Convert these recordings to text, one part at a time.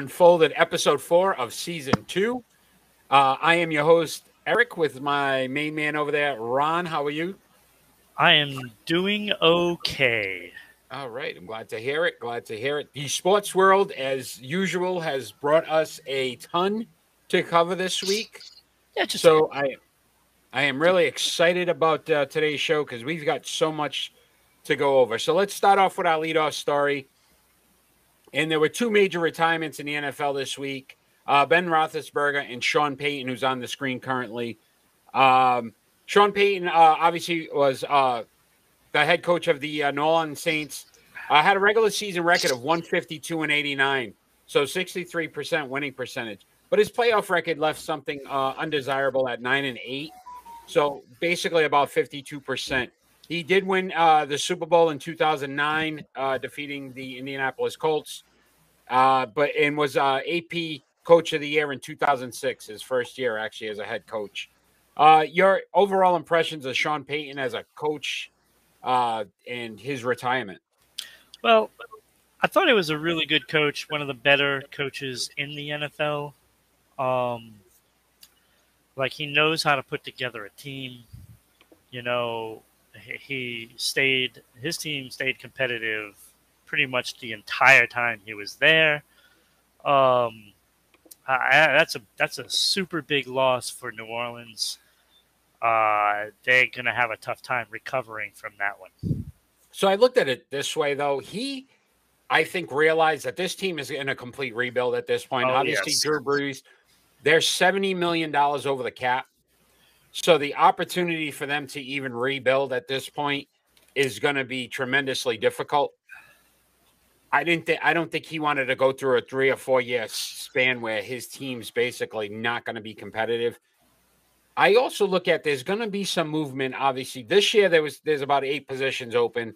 Unfolded episode four of season two. Uh, I am your host, Eric, with my main man over there, Ron. How are you? I am doing okay. All right. I'm glad to hear it. Glad to hear it. The sports world, as usual, has brought us a ton to cover this week. Yeah, just So I, I am really excited about uh, today's show because we've got so much to go over. So let's start off with our leadoff story. And there were two major retirements in the NFL this week: uh, Ben Roethlisberger and Sean Payton, who's on the screen currently. Um, Sean Payton uh, obviously was uh, the head coach of the uh, New Orleans Saints. Uh, had a regular season record of 152 and 89, so 63% winning percentage. But his playoff record left something uh, undesirable at nine and eight. So basically, about 52%. He did win uh, the Super Bowl in 2009, uh, defeating the Indianapolis Colts, uh, but and was uh, AP Coach of the Year in 2006, his first year actually as a head coach. Uh, your overall impressions of Sean Payton as a coach uh, and his retirement? well, I thought he was a really good coach, one of the better coaches in the NFL. Um, like he knows how to put together a team. You know, he- stayed his team stayed competitive pretty much the entire time he was there. Um, I, I- that's a that's a super big loss for New Orleans. Uh, they're gonna have a tough time recovering from that one. So I looked at it this way, though. He, I think, realized that this team is in a complete rebuild at this point. Oh, Obviously, yes. Drew Brees, they're seventy million dollars over the cap, so the opportunity for them to even rebuild at this point is going to be tremendously difficult. I didn't think I don't think he wanted to go through a three or four year span where his team's basically not going to be competitive. I also look at there's going to be some movement. Obviously, this year there was there's about eight positions open,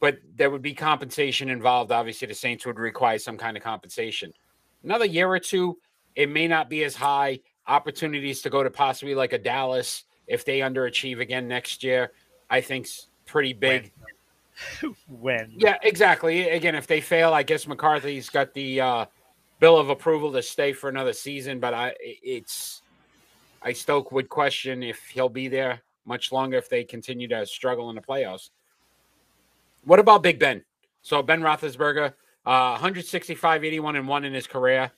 but there would be compensation involved. Obviously, the Saints would require some kind of compensation. Another year or two, it may not be as high. Opportunities to go to possibly like a Dallas if they underachieve again next year, I think's pretty big. When Yeah, exactly. Again, if they fail, I guess McCarthy's got the uh, bill of approval to stay for another season. But I, it's, I still would question if he'll be there much longer if they continue to struggle in the playoffs. What about Big Ben? So Ben Roethlisberger, uh, 165, 81, and one in his career,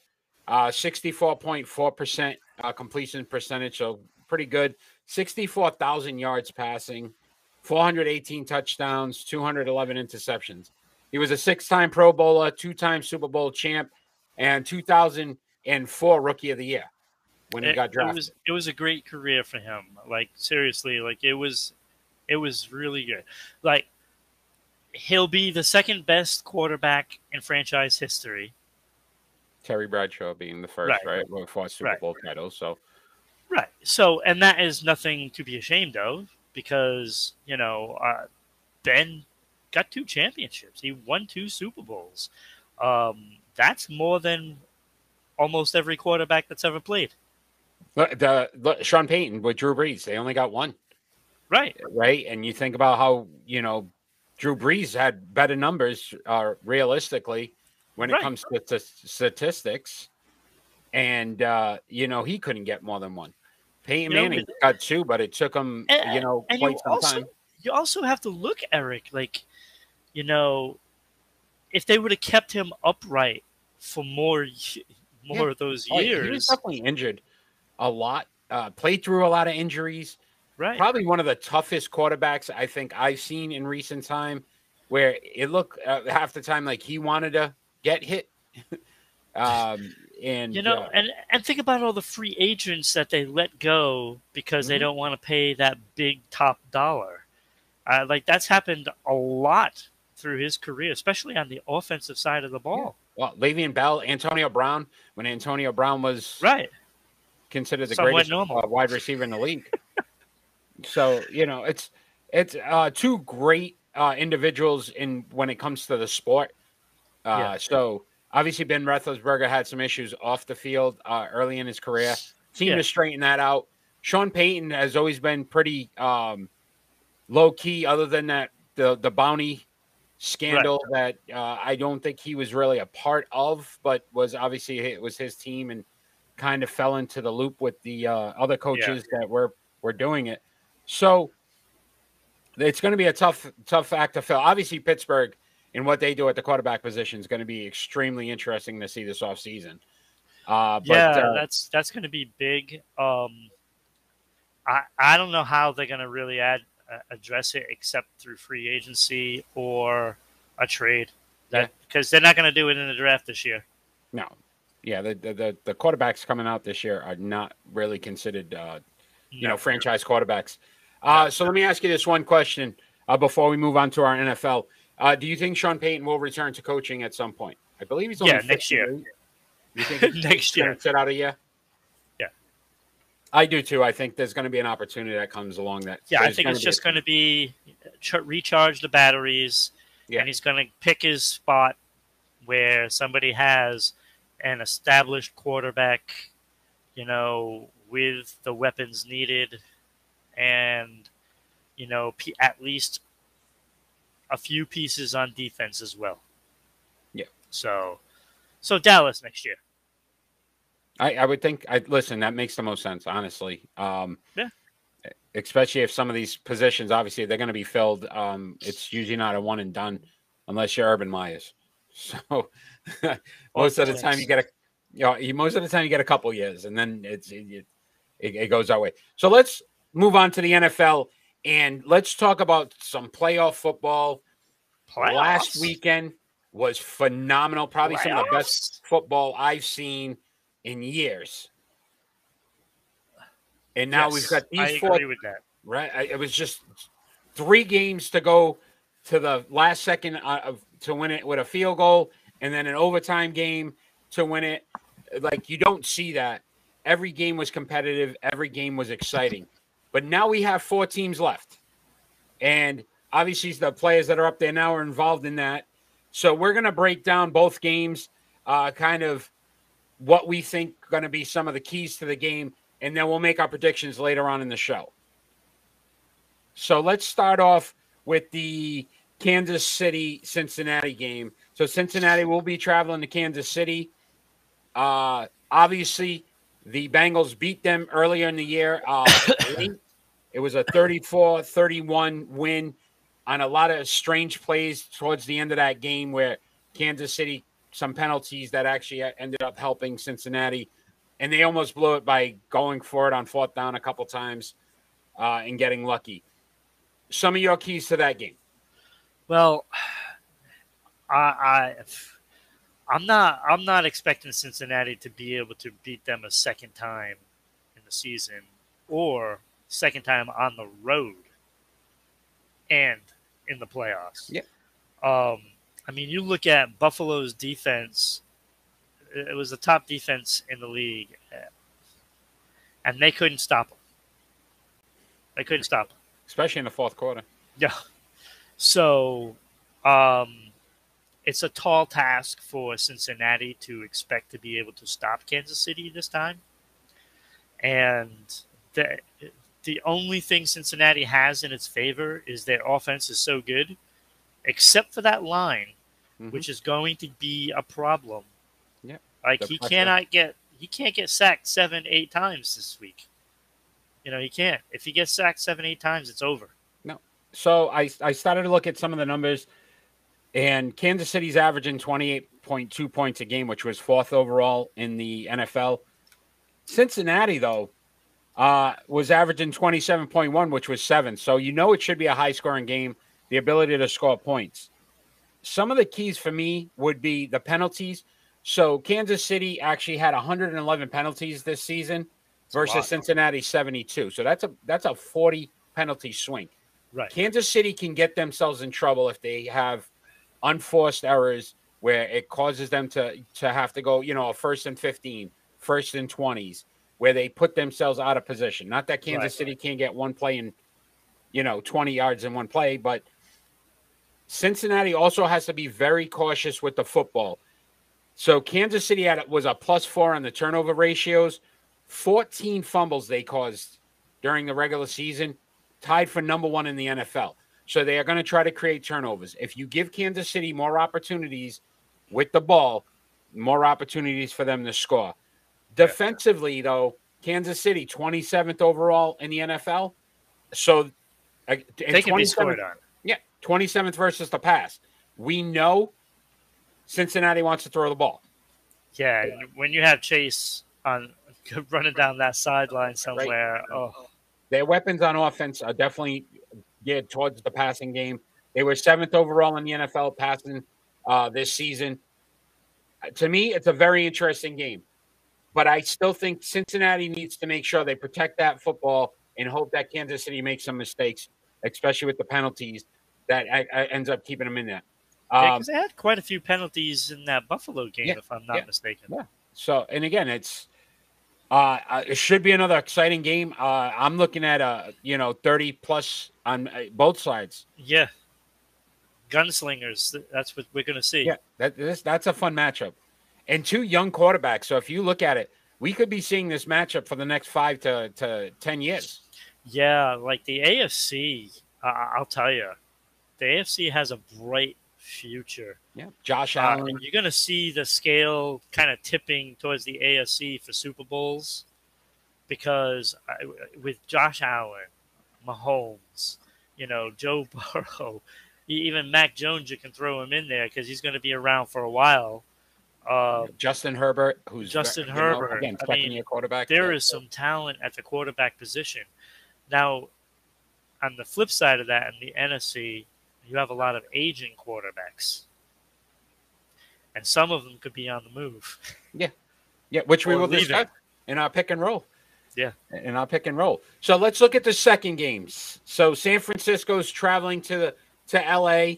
uh, 64.4 percent uh, completion percentage, so pretty good. 64,000 yards passing. 418 touchdowns, 211 interceptions. He was a six time Pro Bowler, two time Super Bowl champ, and 2004 Rookie of the Year when he it, got it drafted. was it was a great career for him. Like seriously, like it was it was really good. Like he'll be the second best quarterback in franchise history. Terry Bradshaw being the first, Right. right? With four Super Right. Bowl titles. So, Right. So, and that is nothing to be ashamed of because, you know, uh, Ben got two championships. He won two Super Bowls. Um, that's more than almost every quarterback that's ever played. Look, the, look, Sean Payton with Drew Brees, they only got one, Right. right? And you think about how, you know, Drew Brees had better numbers uh, realistically when it comes to, to statistics. And, uh, you know, he couldn't get more than one. Peyton You know, Manning got two, but it took him, And- you know, quite you some also, time. you also have to look, Eric, like, you know, if they would have kept him upright for more, more of those Oh, years, He was definitely injured a lot, uh, played through a lot of injuries. right? Probably one of the toughest quarterbacks I think I've seen in recent time, where it looked uh, half the time like he wanted to get hit. um, and You know, uh, and and think about all the free agents that they let go because they Mhm. don't want to pay that big top dollar. Uh, like that's happened a lot through his career, especially on the offensive side of the ball. well, Le'Veon Bell, Antonio Brown, when Antonio Brown was Right. considered the Somewhat greatest uh, wide receiver in the league. so you know, it's it's uh, two great uh, individuals in when it comes to the sport. Uh, Yeah. So obviously, Ben Roethlisberger had some issues off the field uh, early in his career. Seemed Yeah. to straighten that out. Sean Payton has always been pretty um, low key, other than that the the bounty scandal right. that uh, I don't think he was really a part of, but was obviously it was his team and kind of fell into the loop with the uh, other coaches yeah. that were were doing it. So it's going to be a tough tough act to fill. Obviously, Pittsburgh and what they do at the quarterback position is going to be extremely interesting to see this offseason. Uh, but, yeah, uh, that's that's going to be big. Um, I I don't know how they're going to really add uh, address it except through free agency or a trade. That because yeah. they're not going to do it in the draft this year. No, yeah, the, the the quarterbacks coming out this year are not really considered, uh, you no. know, franchise quarterbacks. Uh, so let me ask you this one question uh, before we move on to our NFL. Uh, do you think Sean Payton will return to coaching at some point? I believe he's only yeah next year. You think next year set out a year? Yeah, I do too. I think there's going to be an opportunity that comes along. That yeah, I think it's just going to be recharge the batteries, yeah. and he's going to pick his spot where somebody has an established quarterback, you know, with the weapons needed and you know at least a few pieces on defense as well. Yeah. So, so Dallas next year. I, I would think. I listen. That makes the most sense, honestly. Um, yeah. Especially if some of these positions, obviously, they're going to be filled. Um, it's usually not a one and done, unless you're Urban Myers. So most of the time you get a, you know, most of the time you get a couple years, and then it's it, it, it goes that way. So let's move on to the NFL and let's talk about some playoff football. Playoffs. Last weekend was phenomenal. Probably Playoffs. some of the best football I've seen in years. And now yes, we've got these I four. Right, it was just three games to go to the last second uh, of, to win it with a field goal, and then an overtime game to win it. Like you don't see that. Every game was competitive. Every game was exciting. But now we have four teams left. And obviously, the players that are up there now are involved in that. So we're going to break down both games, uh, kind of what we think going to be some of the keys to the game, and then we'll make our predictions later on in the show. So let's start off with the Kansas City Cincinnati game. So Cincinnati will be traveling to Kansas City. Uh, obviously, the Bengals beat them earlier in the year. Uh, it was a 34 31 win on a lot of strange plays towards the end of that game where Kansas City, some penalties that actually ended up helping Cincinnati. And they almost blew it by going for it on fourth down a couple times uh, and getting lucky. Some of your keys to that game. Well, I, I I'm not I'm not expecting Cincinnati to be able to beat them a second time in the season or second time on the road and in the playoffs. Yeah. Um, I mean, you look at Buffalo's defense, it was the top defense in the league, and they couldn't stop them. They couldn't stop them. Especially in the fourth quarter. Yeah. So, um, it's a tall task for Cincinnati to expect to be able to stop Kansas City this time. And the, the only thing Cincinnati has in its favor is their offense is so good, except for that line, mm-hmm. which is going to be a problem. Yeah, like he cannot get he can't get sacked seven eight times this week. You know he can't. If he gets sacked seven eight times, it's over. No. So I I started to look at some of the numbers, and Kansas City's averaging twenty eight point two points a game, which was fourth overall in the NFL. Cincinnati though uh, was averaging 27.1, which was seven. So you know it should be a high scoring game, the ability to score points. Some of the keys for me would be the penalties. So Kansas City actually had 111 penalties this season versus Cincinnati 72. So that's a that's a 40 penalty swing. Right. Kansas City can get themselves in trouble if they have unforced errors where it causes them to to have to go, you know, a first and 15, first and 20s where they put themselves out of position. Not that Kansas right. City can't get one play in, you know, 20 yards in one play, but Cincinnati also has to be very cautious with the football. So Kansas City had was a plus four on the turnover ratios, 14 fumbles they caused during the regular season, tied for number one in the NFL. So they are going to try to create turnovers. If you give Kansas City more opportunities with the ball, more opportunities for them to score. Defensively, though, Kansas City 27th overall in the NFL. So uh, they can be scored on. Yeah, 27th versus the pass. We know Cincinnati wants to throw the ball. Yeah, when you have Chase on running down that sideline somewhere, right. oh. Their weapons on offense are definitely geared towards the passing game. They were seventh overall in the NFL passing uh, this season. To me, it's a very interesting game, but I still think Cincinnati needs to make sure they protect that football and hope that Kansas City makes some mistakes, especially with the penalties that I, I ends up keeping them in there. Um, yeah, because they had quite a few penalties in that Buffalo game, yeah, if I'm not yeah, mistaken. Yeah. So, and again, it's uh, uh, it should be another exciting game. Uh, I'm looking at a you know 30 plus on uh, both sides. Yeah, gunslingers. That's what we're going to see. Yeah, that, this, that's a fun matchup, and two young quarterbacks. So if you look at it, we could be seeing this matchup for the next five to, to ten years. Yeah, like the AFC. I'll tell you, the AFC has a bright future. Yeah, Josh uh, Allen. you're going to see the scale kind of tipping towards the AFC for Super Bowls because I, with Josh Allen, Mahomes, you know, Joe Burrow, even Mac Jones, you can throw him in there because he's going to be around for a while. Uh, Justin Herbert, who's Justin Herbert, know, again, I mean, quarterback. There is some talent at the quarterback position. Now, on the flip side of that, in the NFC, you have a lot of aging quarterbacks, and some of them could be on the move. Yeah, yeah, which we will discuss in our pick and roll. Yeah, in our pick and roll. So let's look at the second games. So San Francisco's traveling to the to LA.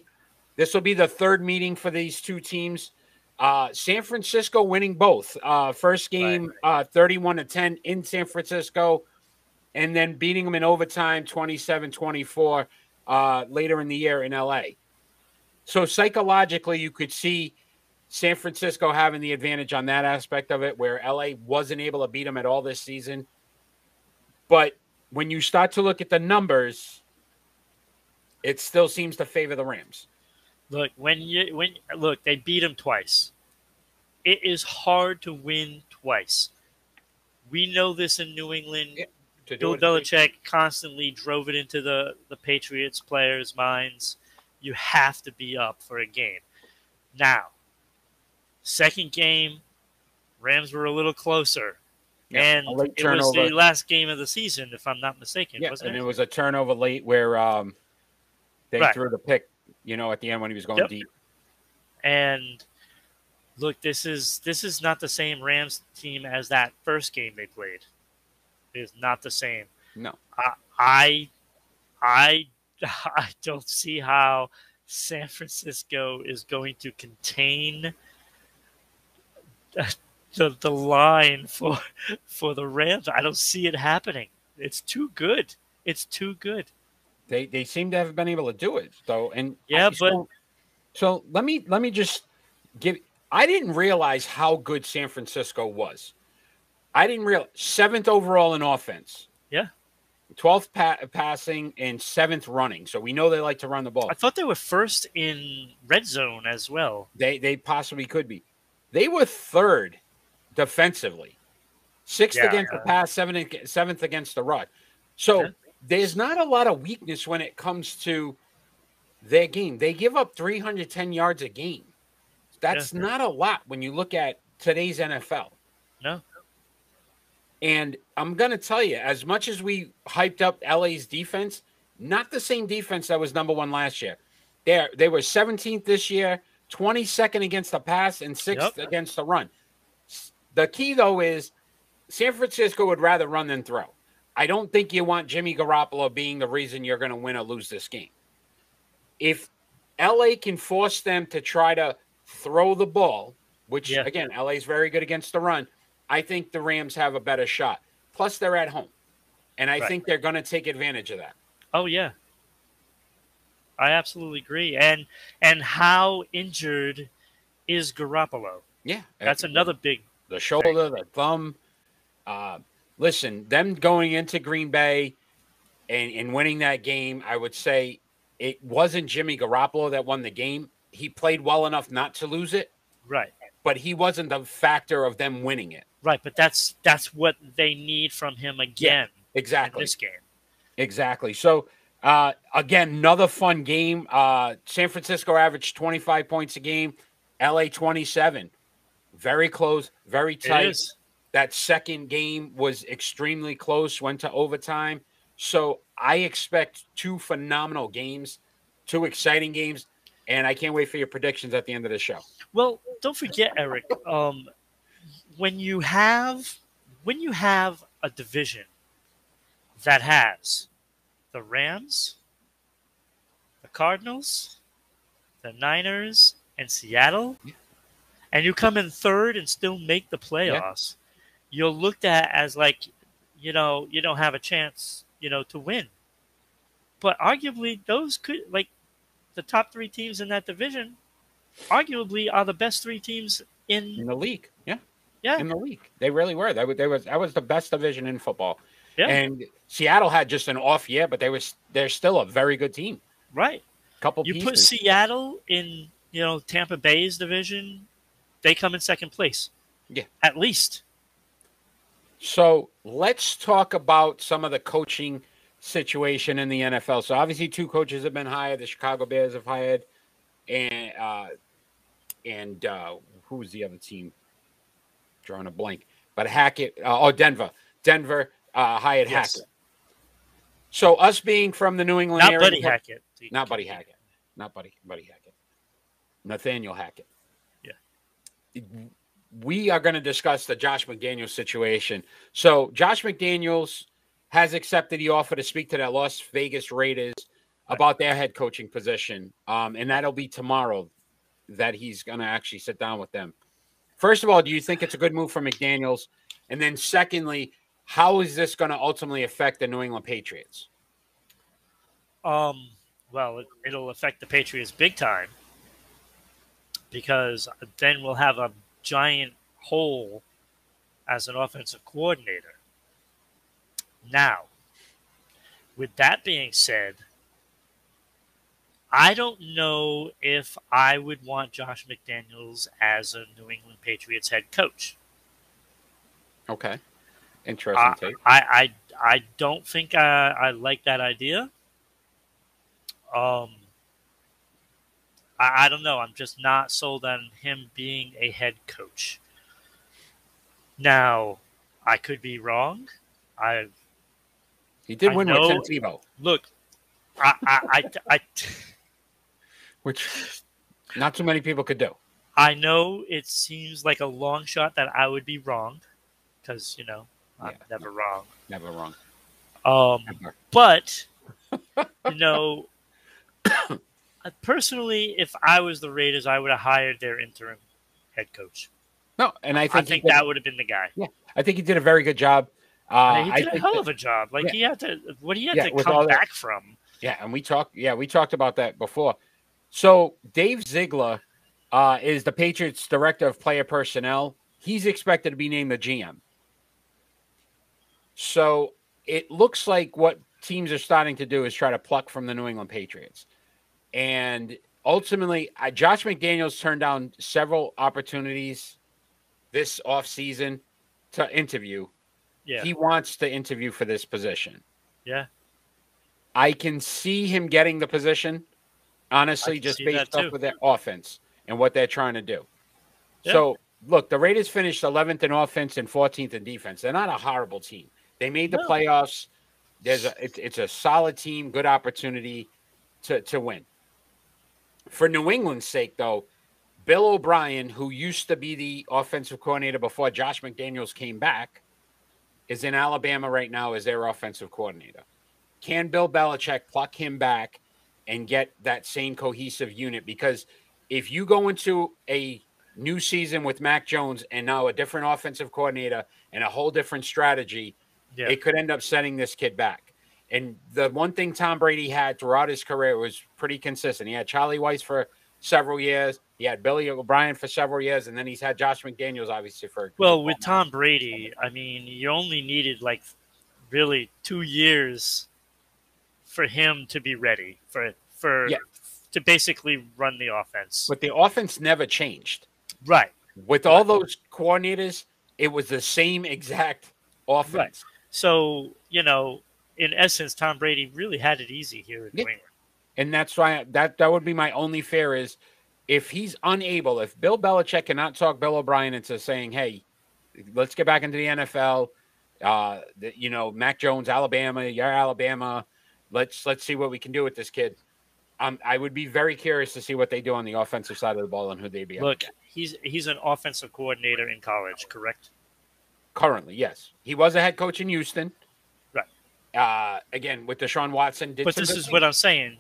This will be the third meeting for these two teams. Uh, San Francisco winning both. Uh, first game, right. uh, 31 to 10 in San Francisco, and then beating them in overtime, 27 24 uh, later in the year in LA. So psychologically, you could see San Francisco having the advantage on that aspect of it, where LA wasn't able to beat them at all this season. But when you start to look at the numbers, it still seems to favor the Rams. Look, when you when look, they beat them twice. It is hard to win twice. We know this in New England. Yeah. Bill Belichick constantly drove it into the, the Patriots players' minds. You have to be up for a game. Now, second game, Rams were a little closer. Yeah, and it was the last game of the season, if I'm not mistaken. Yeah, and it? it? was a turnover late where um, they right. threw the pick, you know, at the end when he was going yep. deep. And look, this is this is not the same Rams team as that first game they played is not the same. No, I, I, I, I don't see how San Francisco is going to contain the the line for for the Rams. I don't see it happening. It's too good. It's too good. They they seem to have been able to do it though, and yeah, I, but so, so let me let me just give. I didn't realize how good San Francisco was. I didn't realize seventh overall in offense. Yeah. 12th pa- passing and seventh running. So we know they like to run the ball. I thought they were first in red zone as well. They they possibly could be. They were third defensively, sixth yeah, against yeah. the pass, seventh seventh against the run. So yeah. There's not a lot of weakness when it comes to their game. They give up 310 yards a game. That's not a lot when you look at today's NFL. No. And I'm going to tell you, as much as we hyped up LA's defense, not the same defense that was number one last year. They they were 17th this year, 22nd against the pass, and sixth yep. against the run. The key though is San Francisco would rather run than throw. I don't think you want Jimmy Garoppolo being the reason you're going to win or lose this game. If LA can force them to try to throw the ball, which yeah. again, LA is very good against the run, I think the Rams have a better shot. Plus, they're at home, and I right. think they're going to take advantage of that. Oh yeah, I absolutely agree. And and how injured is Garoppolo? Yeah, that's another big. The shoulder, thing. the thumb. Uh, listen, them going into Green Bay and, and winning that game, I would say it wasn't Jimmy Garoppolo that won the game. He played well enough not to lose it, Right. but he wasn't the factor of them winning it. Right, but that's that's what they need from him again in Exactly. this game. Exactly. So uh, again, another fun game. Uh, San Francisco averaged 25 points a game. LA 27. Very close. Very It tight. That second game was extremely close. Went to overtime. So I expect two phenomenal games, two exciting games, and I can't wait for your predictions at the end of the show. Well, don't forget, Eric. Um, when you have when you have a division that has the Rams, the Cardinals, the Niners, and Seattle, and you come in third and still make the playoffs, you're looked at as like, you know, you don't have a chance, you know, to win. But arguably, those could like the top three teams in that division arguably are the best three teams In in the league. Yeah. Yeah. In the league. They really were. That was, they was that was the best division in football. Yeah. And Seattle had just an off year, but they was they're still a very good team. right. Couple You pieces. put Seattle in, you know, Tampa Bay's division, they come in second place. Yeah. At least. So let's talk about some of the coaching situation in the NFL. So obviously, two coaches have been hired. The Chicago Bears have hired, and uh, and uh, who was the other team? Drawing a blank. But Hackett. Uh, oh, Denver. Denver uh, hired Yes. Hackett. So us being from the New England Not area, Buddy Hackett. not Buddy Hackett, not Buddy Buddy Hackett, Nathaniel Hackett. Yeah. We are going to discuss the Josh McDaniels situation. So Josh McDaniels has accepted the offer to speak to the Las Vegas Raiders about their head coaching position, um, and that'll be tomorrow. That he's going to actually sit down with them. First of all, do you think it's a good move for McDaniels? And then, secondly, how is this going to ultimately affect the New England Patriots? Um, well, it, it'll affect the Patriots big time because then we'll have a giant hole as an offensive coordinator. Now, with that being said, I don't know if I would want Josh McDaniels as a New England Patriots head coach. Okay, interesting I, take. I, I, I don't think I, I like that idea. Um, I, I don't know. I'm just not sold on him being a head coach. Now, I could be wrong. I He did I win know- with Tim Tebow, look. I, I, I, I, which not too many people could do. I know it seems like a long shot that I would be wrong, because you know I'm Yeah. never wrong. Never wrong. Um, Never. But you know, personally, if I was the Raiders, I would have hired their interim head coach. No, and I I think, think, did, that would have been the guy. Yeah, I think he did a very good job. Uh, he did a think hell that- of a job. Like yeah. he had to, what he had Yeah, to come all that- back from. Yeah, and we talked. Yeah, we talked about that before. So Dave Ziegler uh, is the Patriots' director of player personnel. He's expected to be named the GM. So it looks like what teams are starting to do is try to pluck from the New England Patriots, and ultimately, uh, Josh McDaniels turned down several opportunities this offseason to interview. Yeah, He wants to interview for this position. yeah, I can see him getting the position, honestly, just based off of their offense and what they're trying to do. Yeah. So, look, the Raiders finished 11th in offense and 14th in defense. They're not a horrible team. They made the No. playoffs. There's a it's, it's a solid team, good opportunity to to win. For New England's sake, though, Bill O'Brien, who used to be the offensive coordinator before Josh McDaniels came back, is in Alabama right now as their offensive coordinator. Can Bill Belichick pluck him back and get that same cohesive unit? Because if you go into a new season with Mac Jones and now a different offensive coordinator and a whole different strategy, yeah. it could end up setting this kid back. And the one thing Tom Brady had throughout his career was pretty consistent. He had Charlie Weis for several years. He had Billy O'Brien for several years, and then he's had Josh McDaniels obviously for Well, with Tom Brady, I mean, you only needed like really two years for him to be ready for for Yeah. to basically run the offense. But the offense never changed. right. With all those coordinators, it was the same exact offense. So, you know, in essence, Tom Brady really had it easy here in. New England. And that's why that that would be my only fear is if he's unable, if Bill Belichick cannot talk Bill O'Brien into saying, "Hey, let's get back into the NFL," uh, the, you know, Mac Jones, Alabama, you're Alabama. Let's let's see what we can do with this kid. Um, I would be very curious to see what they do on the offensive side of the ball and who they be. able Look, he's he's an offensive coordinator in college, correct? currently, yes, he was a head coach in Houston. Uh, again, with Deshaun Watson, did But this is things. what I'm saying.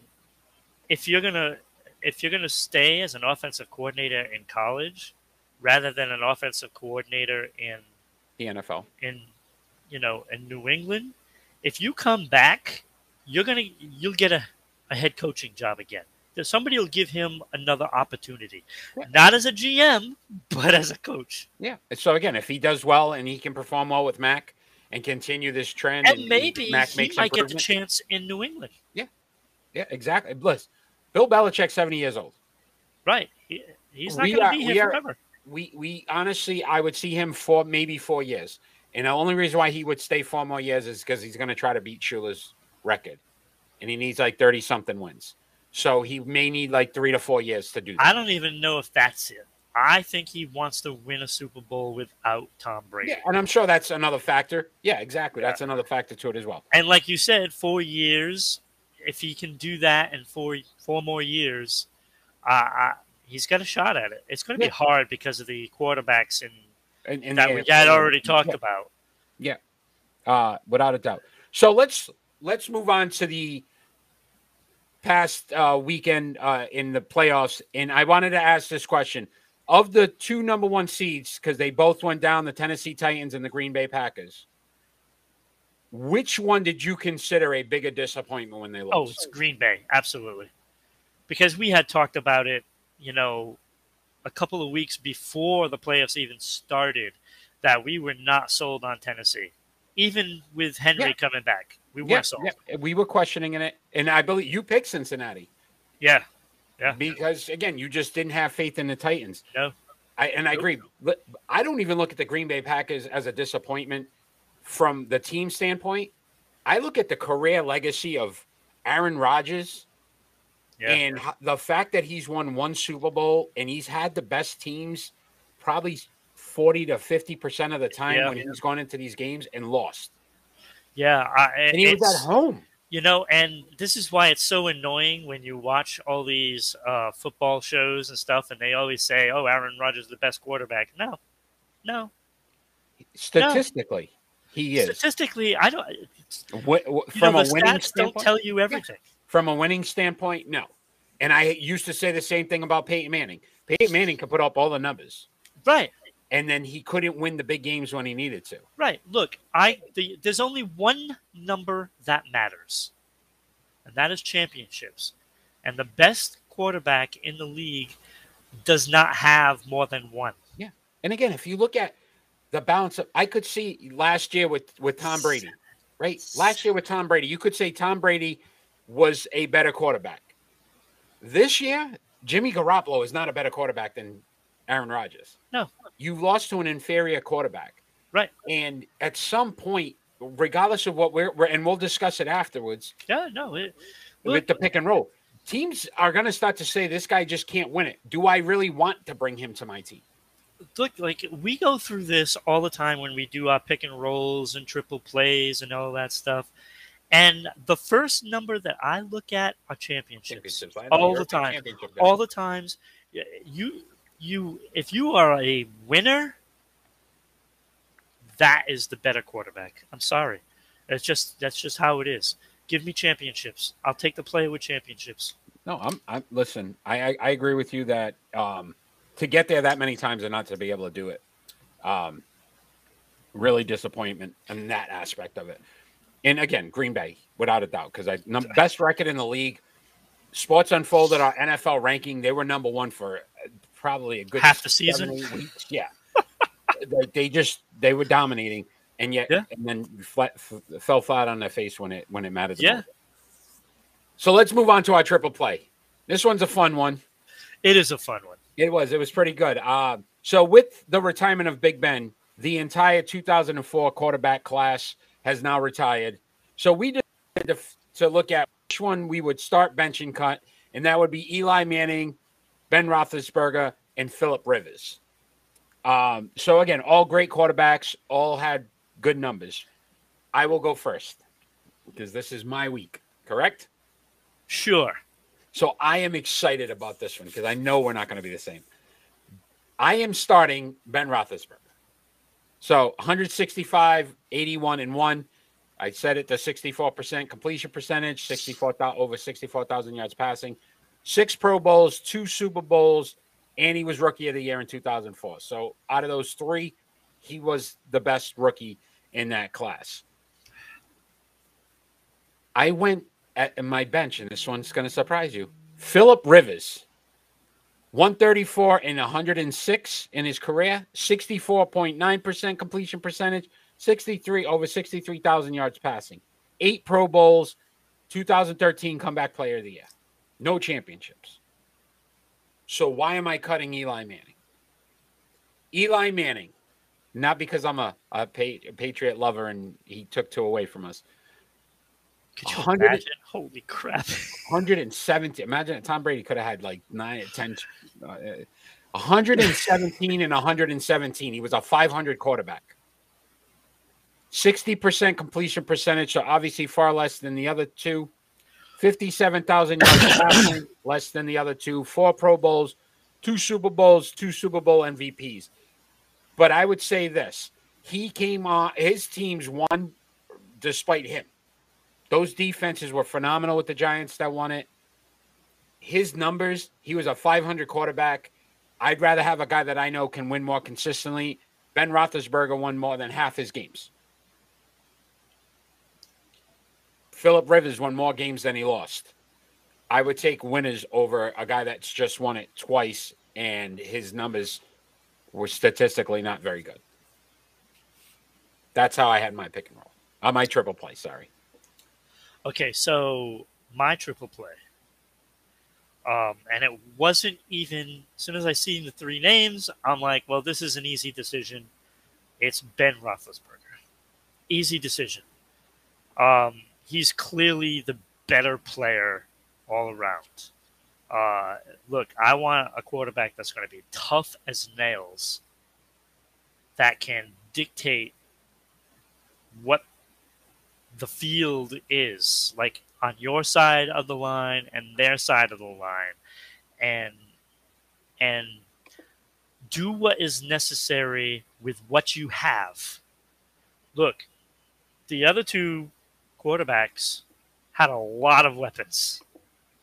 If you're gonna if you're gonna stay as an offensive coordinator in college, rather than an offensive coordinator in the NFL. in you know in New England, if you come back, you're gonna you'll get a, a head coaching job again. Somebody will give him another opportunity, Yeah. not as a GM, but as a coach. Yeah. So again, if he does well and he can perform well with Mac and continue this trend, And maybe Mac he might get the chance in New England. Yeah, yeah, exactly. Bliss. Bill Belichick, seventy years old. Right. He, he's not going to be we here are- forever. We we honestly, I would see him for maybe four years, and the only reason why he would stay four more years is because he's going to try to beat Shula's record, and he needs like thirty something wins. So he may need like three to four years to do that. I don't even know if that's it. I think he wants to win a Super Bowl without Tom Brady. Yeah, and I'm sure that's another factor. Yeah, exactly. Yeah. That's another factor to it as well. And like you said, four years. If he can do that in four four more years, uh, uh, he's got a shot at it. It's going to Yeah. be hard because of the quarterbacks and And, and that we had already talked Yeah. about. Yeah, uh, without a doubt. So let's let's move on to the past uh, weekend uh, in the playoffs, and I wanted to ask this question: of the two number one seeds, because they both went down, the Tennessee Titans and the Green Bay Packers. Which one did you consider a bigger disappointment when they lost? Oh, it's Green Bay, absolutely, because we had talked about it. You know, a couple of weeks before the playoffs even started, that we were not sold on Tennessee, even with Henry Yeah. coming back. We weren't yeah, sold. yeah, we were questioning it, and I believe you picked Cincinnati yeah. Yeah. because again, you just didn't have faith in the Titans. No. I, and I Nope. agree. I don't even look at the Green Bay Packers as a disappointment from the team standpoint. I look at the career legacy of Aaron Rodgers Yeah. and the fact that he's won one Super Bowl and he's had the best teams probably 40 to 50% of the time Yeah. when he's gone into these games and lost. yeah. I, And he was at home. You know, and this is why it's so annoying when you watch all these uh, football shows and stuff, and they always say, "Oh, Aaron Rodgers is the best quarterback." No, no. Statistically, he is. Statistically, I don't. it's- Wi- w- You from know, a winning standpoint, tell you everything. from a winning standpoint, no. And I used to say the same thing about Peyton Manning. Peyton Manning could put up all the numbers, Right, and then he couldn't win the big games when he needed to. right. Look, I the, there's only one number that matters, and that is championships. And the best quarterback in the league does not have more than one. Yeah. And again, if you look at the balance of, I could see last year with with Tom Brady, right? Last year with Tom Brady, you could say Tom Brady was a better quarterback. This year, Jimmy Garoppolo is not a better quarterback than Aaron Rodgers. No. you lost to an inferior quarterback. Right. And at some point, regardless of what we're, we're and we'll discuss it afterwards Yeah, no. It, with the pick and roll, teams are going to start to say this guy just can't win it. Do I really want to bring him to my team? look like we go through this all the time when we do our pick and rolls and triple plays and all that stuff. And the first number that I look at are championships. Championships. All the time. All the times, you you if you are a winner, that is the better quarterback. I'm sorry, it's just that's just how it is. Give me championships. I'll take the player with championships. No, I'm. I'm. Listen, I, I I agree with you that um, to get there that many times and not to be able to do it, um, really disappointment in that aspect of it. And again, Green Bay, without a doubt, because I num- best record in the league. Sports Unfolded our NFL ranking. They were number one for probably a good Half the season? weeks. Yeah, they, they just they were dominating, and yet Yeah. and then flat, f- fell flat on their face when it when it mattered. Yeah. So let's move on to our triple play. This one's a fun one. It is a fun one. It was. It was pretty good. Uh, so with the retirement of Big Ben, the entire 2004 quarterback class has now retired. So we decided to, to look at which one we would start bench and cut, and that would be Eli Manning, Ben Roethlisberger, and Philip Rivers. Um, so again, all great quarterbacks, all had good numbers. I will go first because this is my week, correct? Sure. So I am excited about this one because I know we're not going to be the same. I am starting Ben Roethlisberger. So 165, 81, and one. I said it to 64% completion percentage, 64 over 64,000 yards passing, six Pro Bowls, two Super Bowls, and he was Rookie of the Year in 2004. So out of those three, he was the best rookie in that class. I went at my bench, and this one's going to surprise you. Philip Rivers, 134 and 106 in his career, 64.9% completion percentage, 63 over 63,000 yards passing, eight Pro Bowls, 2013 Comeback Player of the Year, no championships. So why am I cutting Eli Manning? Eli Manning, not because I'm a, a, Patriot lover and he took two away from us. Could you imagine? Holy crap. 170. Imagine Tom Brady could have had like nine, 10, uh, 117 and 117. He was a 500 quarterback. 60% completion percentage, so obviously far less than the other two. 57,000 yards passing, less than the other two. Four Pro Bowls, two Super Bowls, two Super Bowl MVPs. But I would say this he came on, his teams won despite him. Those defenses were phenomenal with the Giants that won it. His numbers, he was a 500 quarterback. I'd rather have a guy that I know can win more consistently. Ben Roethlisberger won more than half his games. Philip Rivers won more games than he lost. I would take winners over a guy that's just won it twice and his numbers were statistically not very good. That's how I had my pick and roll. Uh, my triple play, sorry. Okay, so my triple play. Um, and it wasn't even as soon as I seen the three names, I'm like, well, this is an easy decision. It's Ben Roethlisberger. Easy decision. Um, he's clearly the better player all around. Uh, look, I want a quarterback that's going to be tough as nails, that can dictate what the field is, like on your side of the line and their side of the line, and and do what is necessary with what you have. Look, the other two quarterbacks had a lot of weapons.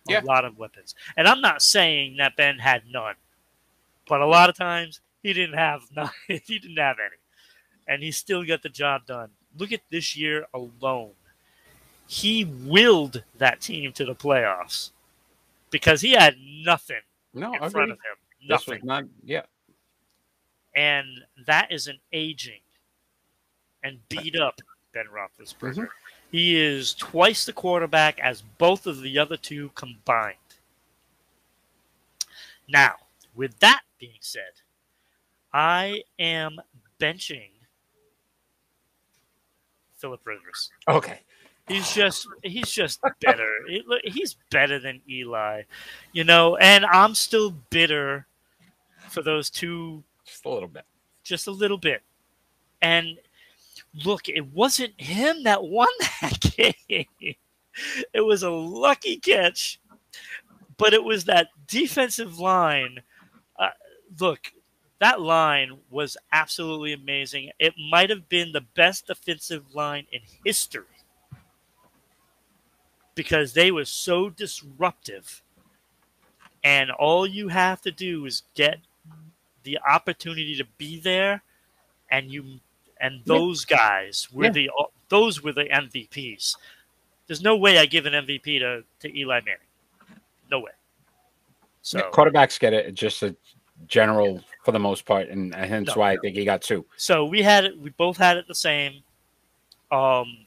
A yeah. lot of weapons. And I'm not saying that Ben had none, but a lot of times he didn't have none. he didn't have any. And he still got the job done. Look at this year alone. He willed that team to the playoffs because he had nothing no, in front of him. Nothing. Not, yeah. And that is an aging and beat up Ben Roethlisberger. Mm-hmm. He is twice the quarterback as both of the other two combined. Now, with that being said, I am benching Philip Rivers. Okay. He's just he's just better. he's better than Eli, you know. And I'm still bitter for those two. Just a little bit. Just a little bit. And look, it wasn't him that won that game. It was a lucky catch, but it was that defensive line. Uh, look, that line was absolutely amazing. It might have been the best defensive line in history because they were so disruptive. And all you have to do is get the opportunity to be there, and you and those yeah. guys were yeah. the those were the MVPs. There's no way I give an MVP to, to Eli Manning. No way. So yeah, quarterbacks get it. Just a general for the most part, and hence no, why no. I think he got two. So we had it. We both had it the same. Um,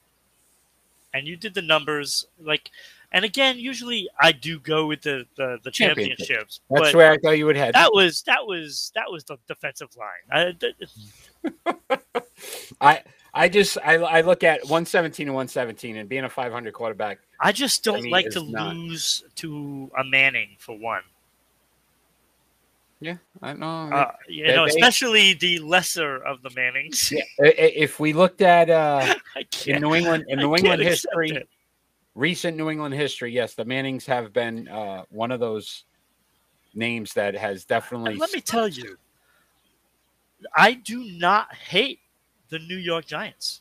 and you did the numbers like, And again, usually I do go with the the, the Championship. championships. That's where I thought you would head. that was that was that was the defensive line. I, I I just I, I look at 117 and 117 and being a 500 quarterback. I just don't like to not- lose to a Manning for one. Yeah, I know. Uh, you They- especially the lesser of the Mannings. Yeah, if we looked at uh, in. New England in New England history. Recent New England history, yes, the Mannings have been uh, one of those names that has definitely. And let me tell you, I do not hate the New York Giants.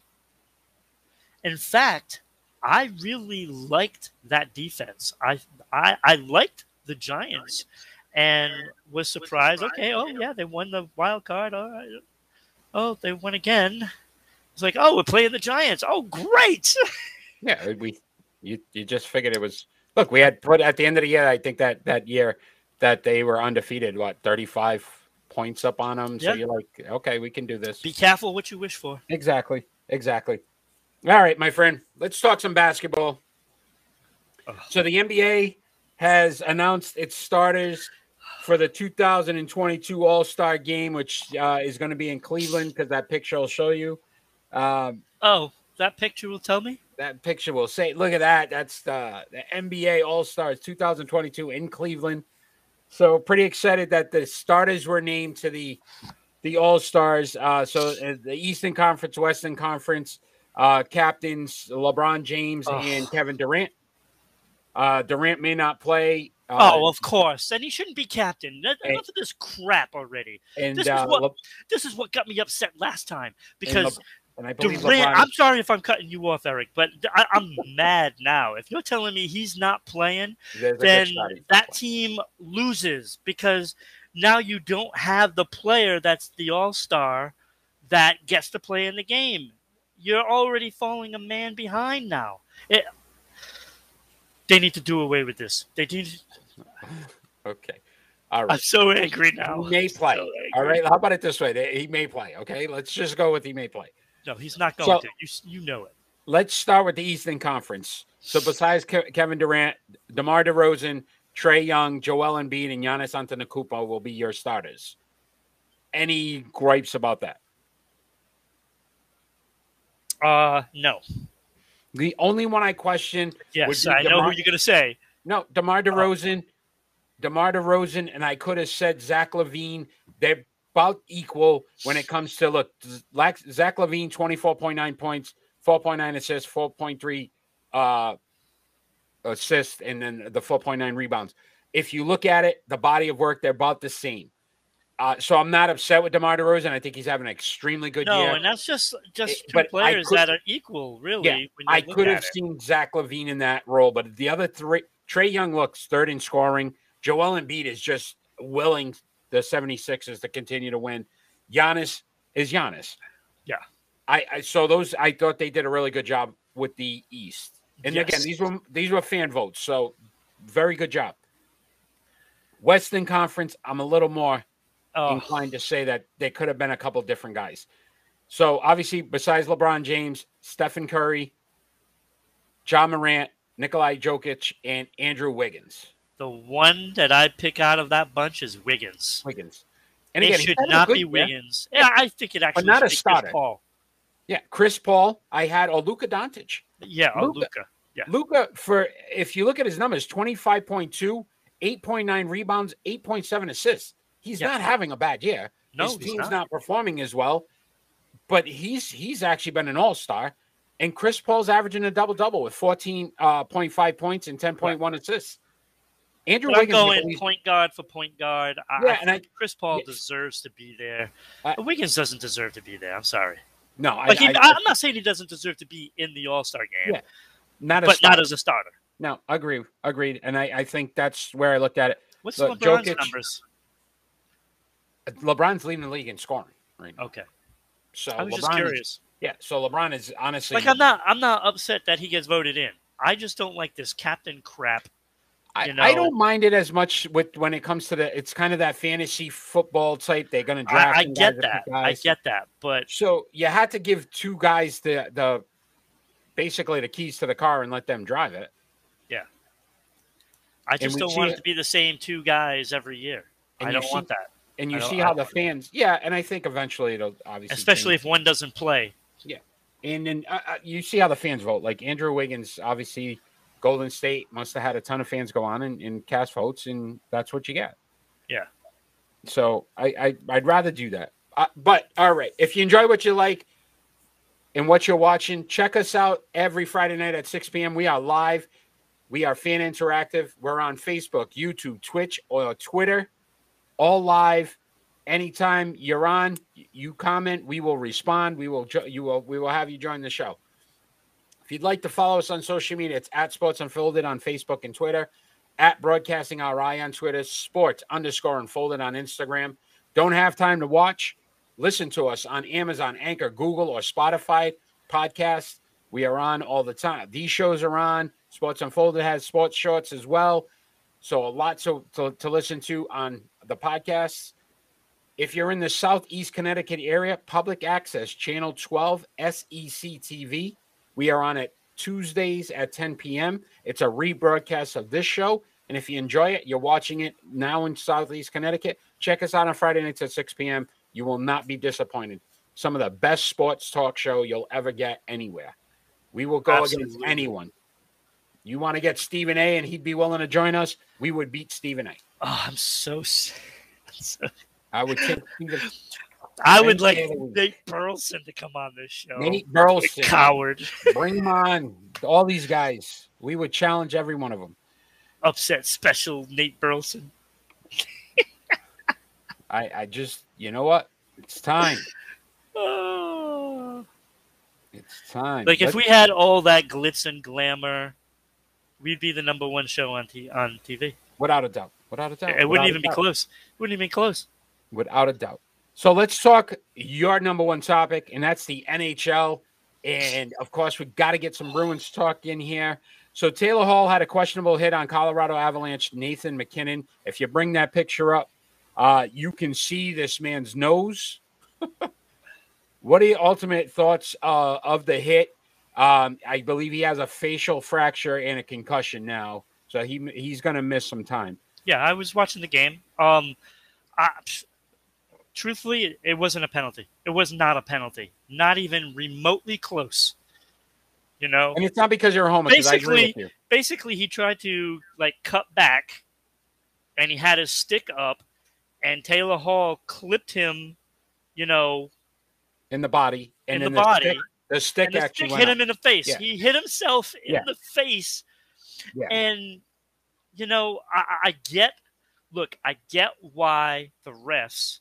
In fact, I really liked that defense. I I, I liked the Giants and was surprised. Okay, oh yeah, they won the wild card. All right. Oh, they won again. It's like, oh, we're playing the Giants. Oh, great. yeah, we you you just figured it was. Look, we had put at the end of the year. I think that that year that they were undefeated. What thirty five points up on them. So Yeah. you're like, okay, we can do this. Be careful what you wish for. Exactly. Exactly. All right, my friend. Let's talk some basketball. Ugh. So the NBA has announced its starters for the 2022 All Star Game, which uh, is going to be in Cleveland because that picture I'll show you. Um, Oh, that picture will tell me. that picture will say, "Look at that! That's the, the NBA All Stars 2022 in Cleveland." So pretty excited that the starters were named to the the All Stars. Uh, so uh, the Eastern Conference, Western Conference uh, captains LeBron James and Kevin Durant. Uh, Durant may not play. Uh, oh, of course. And he shouldn't be captain. Enough and- of this crap already. and this is uh, what- Le- This is what got me upset last time because and I believe Durant. LeBron. I'm sorry if I'm cutting you off, Eric, but I, I'm mad now. If you're telling me he's not playing, there's then shot he's not that team loses because now you don't have the player that's the all star that gets to play in the game. You're already falling a man behind now. It, they need to do away with this. They need. Okay. All right. I'm so angry now. He may play. So All right. How about it this way? He may play. Okay. Let's just go with he may play. No, he's not going So- to. You you know it. Let's start with the Eastern Conference. So besides Ke- Kevin Durant, DeMar DeRozan, Trae Young, Joel Embiid, and Giannis Antetokounmpo will be your starters. Any gripes about that? Uh, no. The only one I question, Yes, I know who you're going to say. no, DeMar DeRozan, DeMar DeRozan, and I could have said Zach LaVine. They're about equal when it comes to look. Zach LaVine, 24.9 points, 4.9 assists, 4.3 uh, assists, and then the 4.9 rebounds. If you look at it, the body of work, they're about the same. Uh, so I'm not upset with DeMar DeRozan. I think he's having an extremely good No, year. and that's just just It- two players could- that are equal, really. Yeah, I could have it. seen Zach LaVine in that role, but the other three, Trae Young looks third in scoring. Joel Embiid is just willing the 76ers to continue to win. Giannis is Giannis. Yeah. I, I so those I thought they did a really good job with the East. And again, these were these were fan votes, so very good job. Western Conference, I'm a little more Oh, inclined to say that they could have been a couple different guys. So obviously, besides LeBron James, Stephen Curry, Ja Morant, Nikolai Jokic, and Andrew Wiggins. The one that I pick out of that bunch is Wiggins. Wiggins. And it again, he's should not good be. Wiggins. Yeah, I think it actually but not a should be Chris starter. Paul. Yeah, Chris Paul. I had or Luka Doncic. Yeah, or Luka. Luca. Yeah. Luka, for if you look at his numbers, 25.2, 8.9 rebounds, 8.7 assists. He's Yeah. not having a bad year. No, his he's team's not. not. performing as well, but he's he's actually been an all-star. And Chris Paul's averaging a double-double with 14.5 uh, points and 10.1 assists. Andrew I'm Wiggins, going point guard for point guard. I, Yeah, I and I- Chris Paul yes. deserves to be there. I- Wiggins doesn't deserve to be there. I'm sorry. no, I, Like he, am not saying he doesn't deserve to be in the All Star game, Yeah, not but starter. not as a starter. no, agree, agreed. And I, I think that's where I looked at it. What's Look, LeBron's Jokic- numbers? LeBron's leading the league in scoring right now. Okay, So I was LeBron just is- curious. yeah, so LeBron is honestly Like I'm not, I'm not upset that he gets voted in. I just don't like this captain crap. I, you I don't mind it as much with when it comes to the. It's kind of that fantasy football type. They're going to I, draft. I some get that. I get that. But So you had to give two guys the the basically the keys to the car and let them drive it. Yeah. I just don't want it to be the same two guys every year. I don't see, want that. And you see how the fans, yeah, and I think eventually it'll obviously, especially change. if one doesn't play. Yeah, and then uh, uh, you see how the fans vote. Like Andrew Wiggins, obviously, Golden State must have had a ton of fans go on and, and cast votes, and that's what you get. Yeah. So I, I would rather do that. Uh, but all right, if you enjoy what you like and what you're watching, check us out every Friday night at 6 p.m. We are live. We are fan interactive. We're on Facebook, YouTube, Twitch, or Twitter all live. Anytime you're on, you comment, we will respond. We will you will we will have you join the show. If you'd like to follow us on social media, it's at Sports Unfolded on Facebook and Twitter, at Broadcasting RI on Twitter, Sports underscore Unfolded on Instagram. Don't have time to watch? Listen to us on Amazon, Anchor, Google, or Spotify podcasts. We are on all the time. These shows are on. Sports Unfolded has sports shorts as well. So a lot to, to, to listen to on the podcasts. If you're in the Southeast Connecticut area, public access, channel 12, SEC TV. We are on it Tuesdays at 10 p.m. It's a rebroadcast of this show. And if you enjoy it, you're watching it now in Southeast Connecticut, check us out on Friday nights at 6 p.m. You will not be disappointed. Some of the best sports talk show you'll ever get anywhere. We will go Absolutely. against anyone. You want to get Stephen A and he'd be willing to join us, we would beat Stephen A. Oh, I'm so, so I would take Stephen. I would like Nate Burleson to come on this show. Nate Burleson, coward. Bring him on. All these guys. We would challenge every one of them. Upset special Nate Burleson. I I just you know what? It's time. Oh. It's time. Like Let's, if we had all that glitz and glamour we'd be the number one show on t- on TV. Without a doubt. Without a doubt. It, wouldn't even be close. It wouldn't even be close. Without a doubt. So let's talk your number one topic, and that's the NHL. And of course, we've got to get some Bruins talk in here. So Taylor Hall had a questionable hit on Colorado Avalanche Nathan MacKinnon. If you bring that picture up, uh, you can see this man's nose. what are your ultimate thoughts uh, of the hit? Um, I believe he has a facial fracture and a concussion now, so he he's going to miss some time. Yeah, I was watching the game. Um, I, truthfully, it wasn't a penalty. It was not a penalty. Not even remotely close. You know, and it's not because you're home. Basically, basically, he tried to like cut back, and he had his stick up, and Taylor Hall clipped him. You know, in the body, and in the, the body. Stick, the stick the actually stick hit him in the face. Yeah. He hit himself in yeah. the face. Yeah. And you know, I, I get look, I get why the refs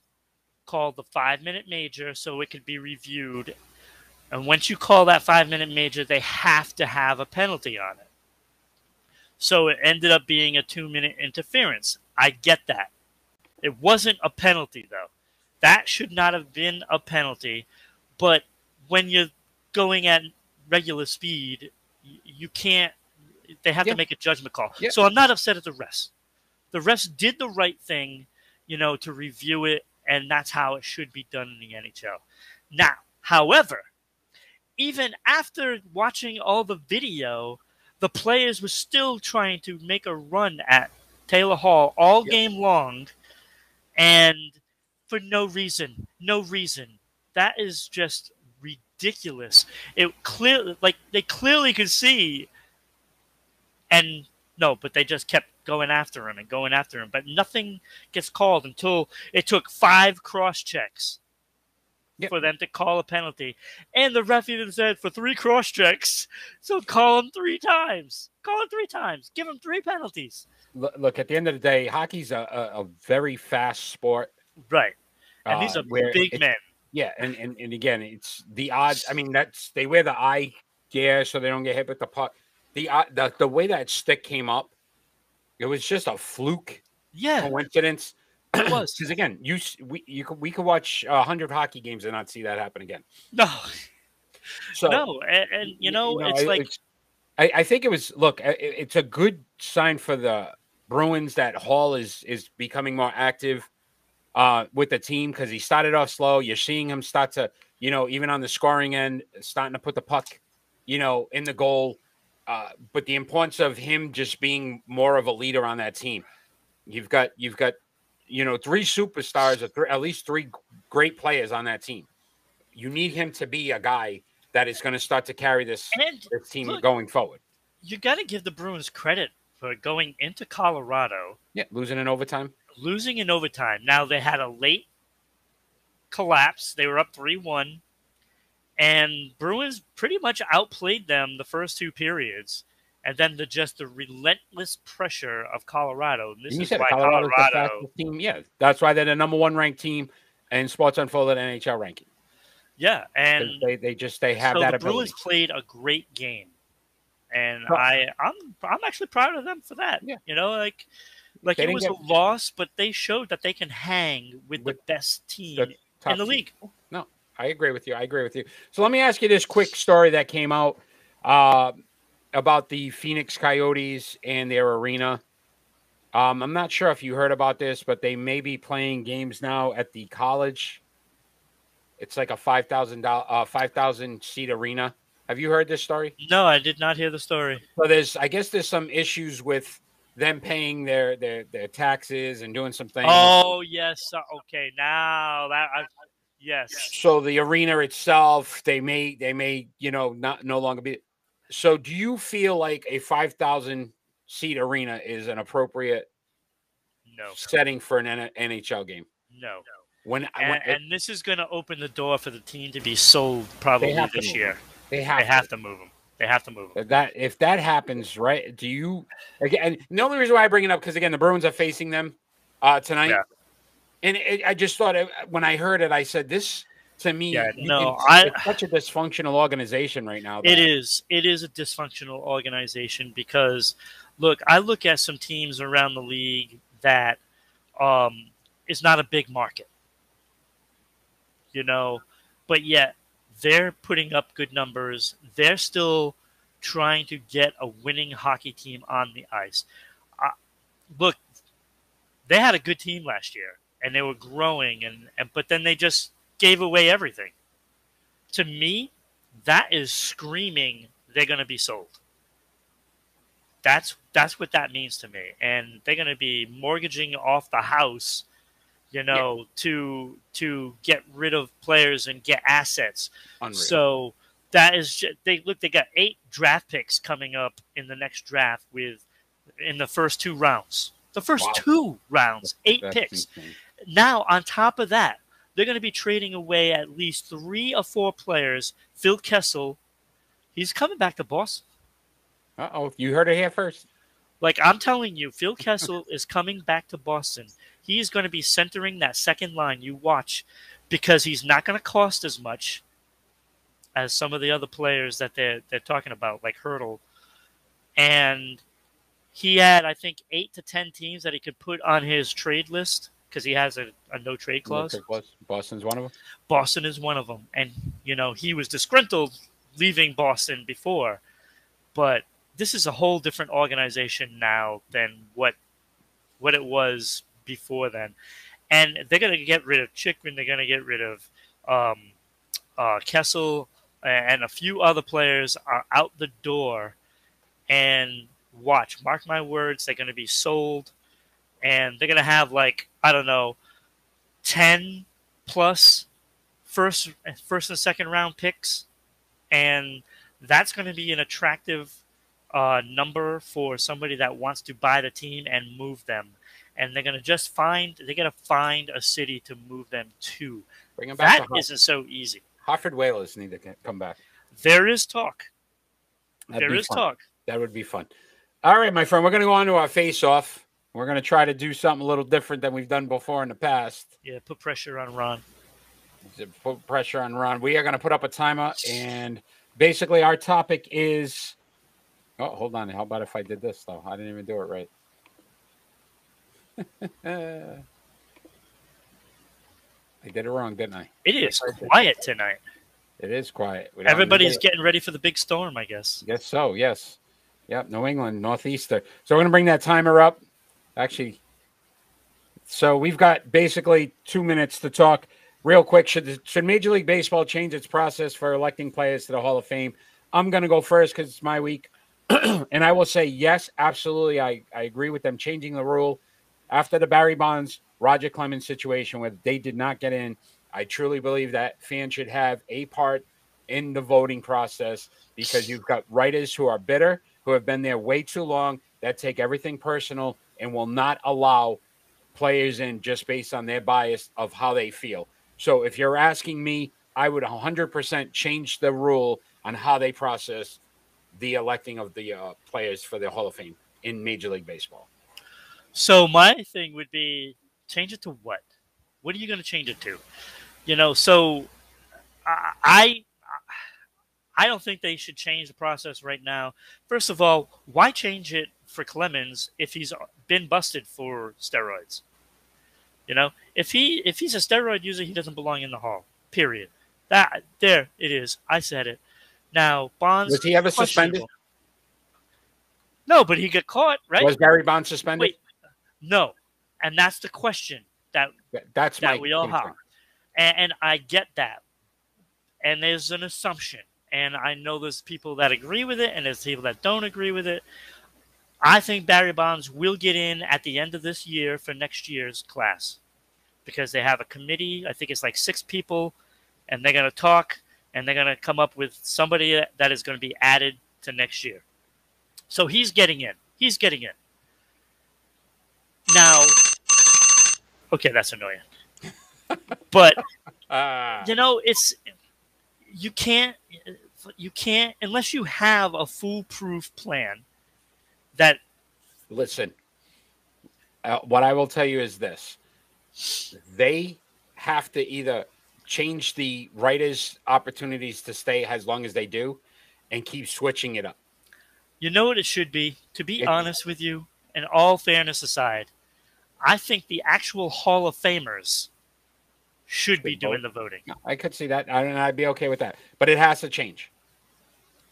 called the five minute major so it could be reviewed. And once you call that five minute major, they have to have a penalty on it. So it ended up being a two minute interference. I get that. It wasn't a penalty, though. That should not have been a penalty. But when you're going at regular speed, you can't. They have yeah. to make a judgment call. Yeah. So I'm not upset at the refs. The refs did the right thing, you know, to review it, and that's how it should be done in the NHL. Now, however, even after watching all the video, the players were still trying to make a run at Taylor Hall all yeah. game long, and for no reason, no reason. That is just ridiculous. It clearly, like they clearly could see, and no, but they just kept going after him and going after him. But nothing gets called until it took five cross checks yep. for them to call a penalty. And the ref even said for three cross checks, so call him three times. Call him three times. Give him three penalties. Look, at the end of the day, hockey's a, a, a very fast sport. Right. And uh, these are big men. Yeah, and, and and again, it's the odds. I mean, that's they wear the eye gear so they don't get hit with the puck. The uh, the the way that stick came up, it was just a fluke. Yeah, coincidence. It was because again, you we you could we could watch hundred hockey games and not see that happen again. No, so no, and, and you, know, you know it's like it's, I, I think it was. Look, it, it's a good sign for the Bruins that Hall is is becoming more active uh, with the team because he started off slow. You're seeing him start to, you know, even on the scoring end, starting to put the puck, you know, in the goal. Uh, but the importance of him just being more of a leader on that team. You've got you've got you know three superstars or th- at least three great players on that team. You need him to be a guy that is going to start to carry this, And this team look- going forward. you got to give the Bruins credit for going into Colorado, Yeah, losing in overtime. losing in overtime. Now they had a late collapse. They were up 3 1. And Bruins pretty much outplayed them the first two periods. And then the just the relentless pressure of Colorado. And this And is said why Colorado's Colorado. team. Yeah, that's why they're the number one ranked team in Sports Unfolded NHL ranking. Yeah, and they, they just they have so that the ability. Bruins played a great game, and I I'm I'm actually proud of them for that. Yeah. you know, like like They it was a loss, but they showed that they can hang with, With the best team the in the team. league. No, I agree with you. I agree with you. So let me ask you this quick story that came out uh, about the Phoenix Coyotes and their arena. Um, I'm not sure if you heard about this, but they may be playing games now at the college. It's like a five thousand uh, five thousand seat arena. Have you heard this story? No, I did not hear the story. So there's, I guess, there's some issues with them paying their their their taxes and doing some things. Oh yes, uh, okay. Now that I yes, so the arena itself they may they may you know not no longer be so do you feel like a 5000 seat arena is an appropriate no, setting for an N- nhl game no. when, And, when and this is going to open the door for the team to be sold probably this year. they have, They to. have to move them. They have to move them. If that if that happens right do you again and the only reason why i bring it up because again the bruins are facing them uh tonight Yeah. And it, i just thought it, when i heard it i said this to me Yeah, no, can- I- it's such a dysfunctional organization right now It that- is. It is a dysfunctional organization because, look, I look at some teams around the league that um, is not a big market, you know, but yet they're putting up good numbers. They're still trying to get a winning hockey team on the ice. Uh, look, they had a good team last year, and they were growing, and, and but then they just gave away everything. To me, that is screaming they're going to be sold. That's that's what that means to me, and they're going to be mortgaging off the house, you know, to to get rid of players and get assets. unreal. So that is ju- they look. They got eight draft picks coming up in the next draft with in the first two rounds. The first Wow. two rounds, eight That's picks. insane. Now, on top of that, they're going to be trading away at least three or four players. Phil Kessel, he's coming back to Boston. Uh-oh, you heard it here first. Like I'm telling you, Phil Kessel is coming back to Boston. He is going to be centering that second line. You watch, because he's not going to cost as much as some of the other players that they're they're talking about, like Hurdle. And he had, I think, eight to ten teams that he could put on his trade list because he has a, a no trade clause. Boston's one of them. Boston is one of them. And, you know, he was disgruntled leaving Boston before, but this is a whole different organization now than what what it was before then. And they're going to get rid of Chychrun. They're going to get rid of um, uh, Kessel and a few other players are out the door. And watch, mark my words, they're going to be sold. And they're going to have like, I don't know, 10 plus first first and second round picks, and that's going to be an attractive uh, number for somebody that wants to buy the team and move them. And they're going to just find they're going to find a city to move them to. Bring them back. That to isn't so easy. Hartford Whalers need to come back. There is talk. That'd There is fun. talk. That would be fun. All right, my friend, we're going to go on to our face-off. We're going to try to do something a little different than we've done before in the past. Yeah, put pressure on Ron. put pressure on Ron. We are going to put up a timer, and basically, our topic is. Oh, hold on. How about if I did this though? I didn't even do it right. I did it wrong, didn't I? It is quiet tonight. It is quiet. Everybody's getting ready for the big storm, I guess. Guess so. Yes. Yep. New England, northeaster. So we're going to bring that timer up. Actually, so we've got basically two minutes to talk real quick. Should should Major League Baseball change its process for electing players to the Hall of Fame? I'm going to go first because it's my week. and I will say yes, absolutely. I, I agree with them changing the rule after the Barry Bonds, Roger Clemens situation where they did not get in. I truly believe that fans should have a part in the voting process because you've got writers who are bitter, who have been there way too long, that take everything personal and will not allow players in just based on their bias of how they feel. So if you're asking me, I would 100% change the rule on how they process the electing of the uh, players for the Hall of Fame in Major League Baseball. So my thing would be change it to what? What are you going to change it to? You know, so I I don't think they should change the process right now. First of all, why change it for Clemens if he's been busted for steroids? You know, if he if he's a steroid user, he doesn't belong in the hall. Period. That there it is. I said it. Now Bonds was he ever suspended? No, but he got caught, right? Was Barry Bonds suspended? Wait, no, and that's the question that that's that we all have, and, and I get that, and there's an assumption, and I know there's people that agree with it, and there's people that don't agree with it. I think Barry Bonds will get in at the end of this year for next year's class because they have a committee. I think it's like six people, and they're going to talk and they're going to come up with somebody that is going to be added to next year. So he's getting in. He's getting in. Now, okay, that's annoying. but uh. you know, it's you can't you can't unless you have a foolproof plan that listen uh, what i will tell you is this. They have to either change the writers opportunities to stay as long as they do and keep switching it up. You know what it should be? To be honest with you and all fairness aside i think the actual hall of famers should be doing the voting. I could see that I, and i'd be okay with that. But it has to change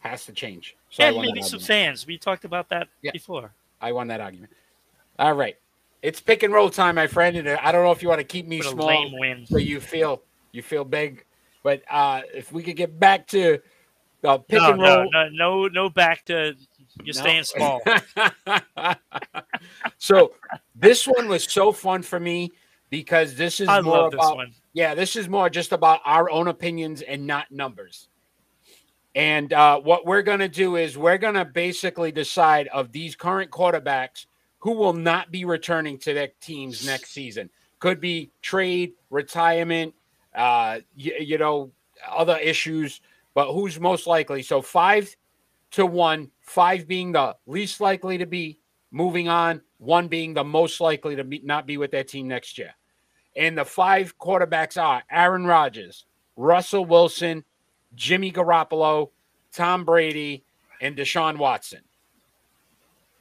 has to change. So and maybe some fans. We talked about that yeah, before. I won that argument. All right. It's pick and roll time, my friend. And I don't know if you want to keep me what small so you feel you feel big. But uh, if we could get back to uh, pick no, and roll. No, no, no, back to you're staying small. so this one was so fun for me because this is I more about yeah, this is more just about our own opinions and not numbers. And uh, what we're going to do is we're going to basically decide of these current quarterbacks who will not be returning to their teams next season. Could be trade, retirement, uh, you, you know, other issues, but who's most likely? So five to one, five being the least likely to be moving on, one being the most likely to be, not be with their team next year. And the five quarterbacks are Aaron Rodgers, Russell Wilson, Jimmy Garoppolo, Tom Brady, and Deshaun Watson.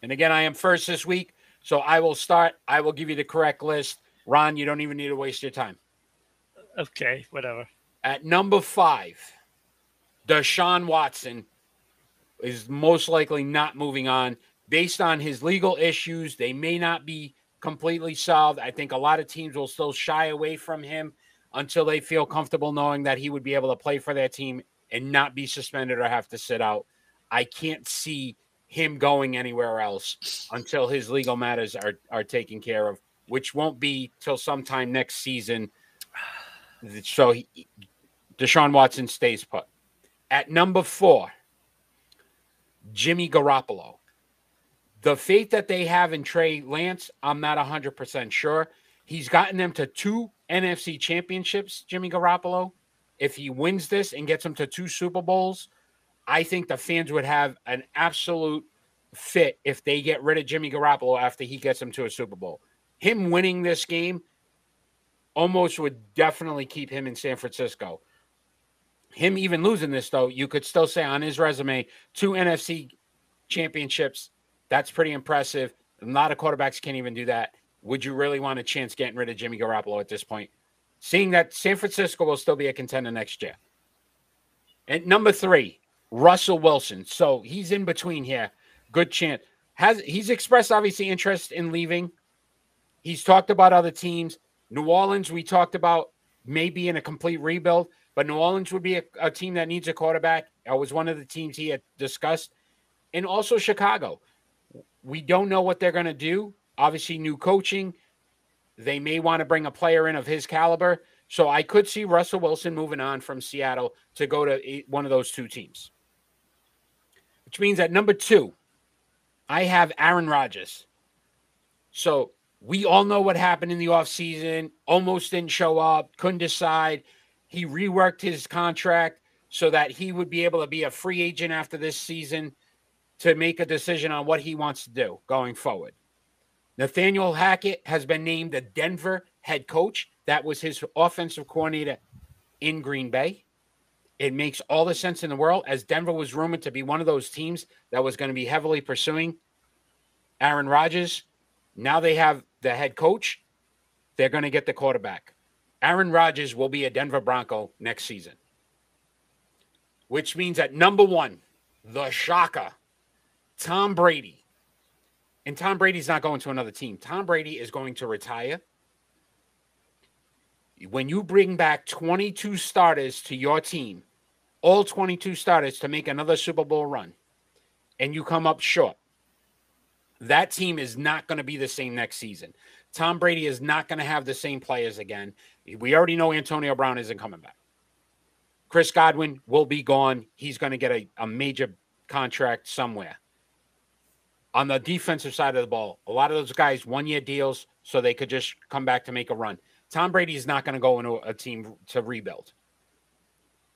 And again, I am first this week, so I will start. I will give you the correct list. Ron, you don't even need to waste your time. Okay, whatever. At number five, Deshaun Watson is most likely not moving on based on his legal issues. They may not be completely solved. I think a lot of teams will still shy away from him until they feel comfortable knowing that he would be able to play for their team and not be suspended or have to sit out. I can't see him going anywhere else until his legal matters are, are taken care of, which won't be till sometime next season. So he, Deshaun Watson stays put. At number four, Jimmy Garoppolo. The faith that they have in Trey Lance, I'm not 100% sure. He's gotten them to two NFC championships, Jimmy Garoppolo. If he wins this and gets him to two Super Bowls, I think the fans would have an absolute fit if they get rid of Jimmy Garoppolo after he gets them to a Super Bowl. Him winning this game almost would definitely keep him in San Francisco. Him even losing this, though, you could still say on his resume, two NFC championships. That's pretty impressive. A lot of quarterbacks can't even do that would you really want a chance getting rid of Jimmy Garoppolo at this point? Seeing that San Francisco will still be a contender next year. And number three, Russell Wilson. So he's in between here. Good chance. Has he's expressed obviously interest in leaving. He's talked about other teams. New Orleans, we talked about maybe in a complete rebuild, but New Orleans would be a, a team that needs a quarterback. That was one of the teams he had discussed. and also Chicago. We don't know what they're going to do. Obviously, new coaching. They may want to bring a player in of his caliber. So I could see Russell Wilson moving on from Seattle to go to one of those two teams. Which means at number two, I have Aaron Rodgers. So we all know what happened in the offseason. Almost didn't show up, couldn't decide. He reworked his contract so that he would be able to be a free agent after this season to make a decision on what he wants to do going forward. Nathaniel Hackett has been named the Denver head coach. That was his offensive coordinator in Green Bay. It makes all the sense in the world as Denver was rumored to be one of those teams that was going to be heavily pursuing Aaron Rodgers. Now they have the head coach. They're going to get the quarterback. Aaron Rodgers will be a Denver Bronco next season which means at number one, the shocker, Tom Brady. And Tom Brady's not going to another team. Tom Brady is going to retire. When you bring back 22 starters to your team, all 22 starters to make another Super Bowl run, and you come up short, that team is not going to be the same next season. Tom Brady is not going to have the same players again. We already know Antonio Brown isn't coming back. Chris Godwin will be gone. He's going to get a, a major contract somewhere. On the defensive side of the ball, a lot of those guys one year deals so they could just come back to make a run. Tom Brady is not going to go into a team to rebuild.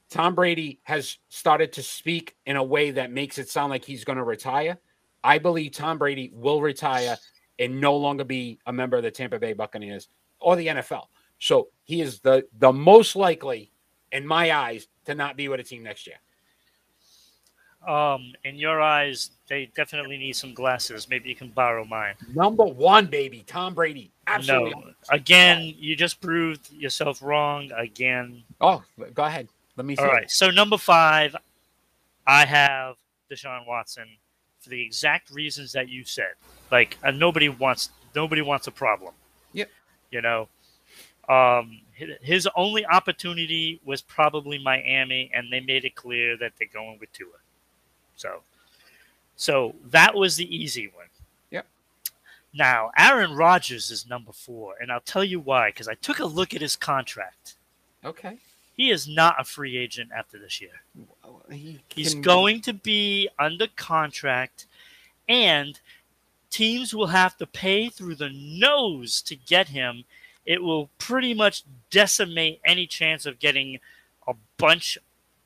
Tom Brady has started to speak in a way that makes it sound like he's going to retire. I believe Tom Brady will retire and no longer be a member of the Tampa Bay Buccaneers or the NFL. So he is the the most likely in my eyes, to not be with a team next year? Um, in your eyes, they definitely need some glasses. Maybe you can borrow mine. Number one, baby, Tom Brady. Absolutely. No, again, you just proved yourself wrong again. Oh, go ahead. Let me see. All right. So number five, I have Deshaun Watson for the exact reasons that you said. Like, uh, nobody wants nobody wants a problem. Yep. You know, um, his only opportunity was probably Miami, and they made it clear that they're going with Tua. So, so that was the easy one. Yep. Now, Aaron Rodgers is number four, and I'll tell you why. Because I took a look at his contract. Okay. He is not a free agent after this year. He He's going to be under contract, and teams will have to pay through the nose to get him it will pretty much decimate any chance of getting a bunch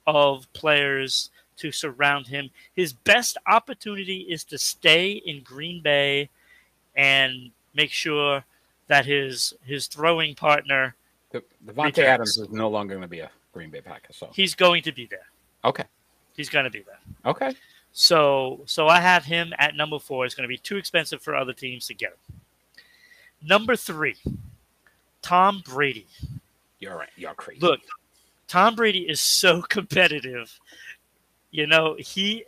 of players to surround him. His best opportunity is to stay in Green Bay and make sure that his his throwing partner the, Davante Adams is no longer going to be a Green Bay Packer. So he's going to be there. Okay. He's going to be there. Okay. So so I have him at number four. It's going to be too expensive for other teams to get him. Number three, Tom Brady. You're right. You're crazy. Look, Tom Brady is so competitive. You know, he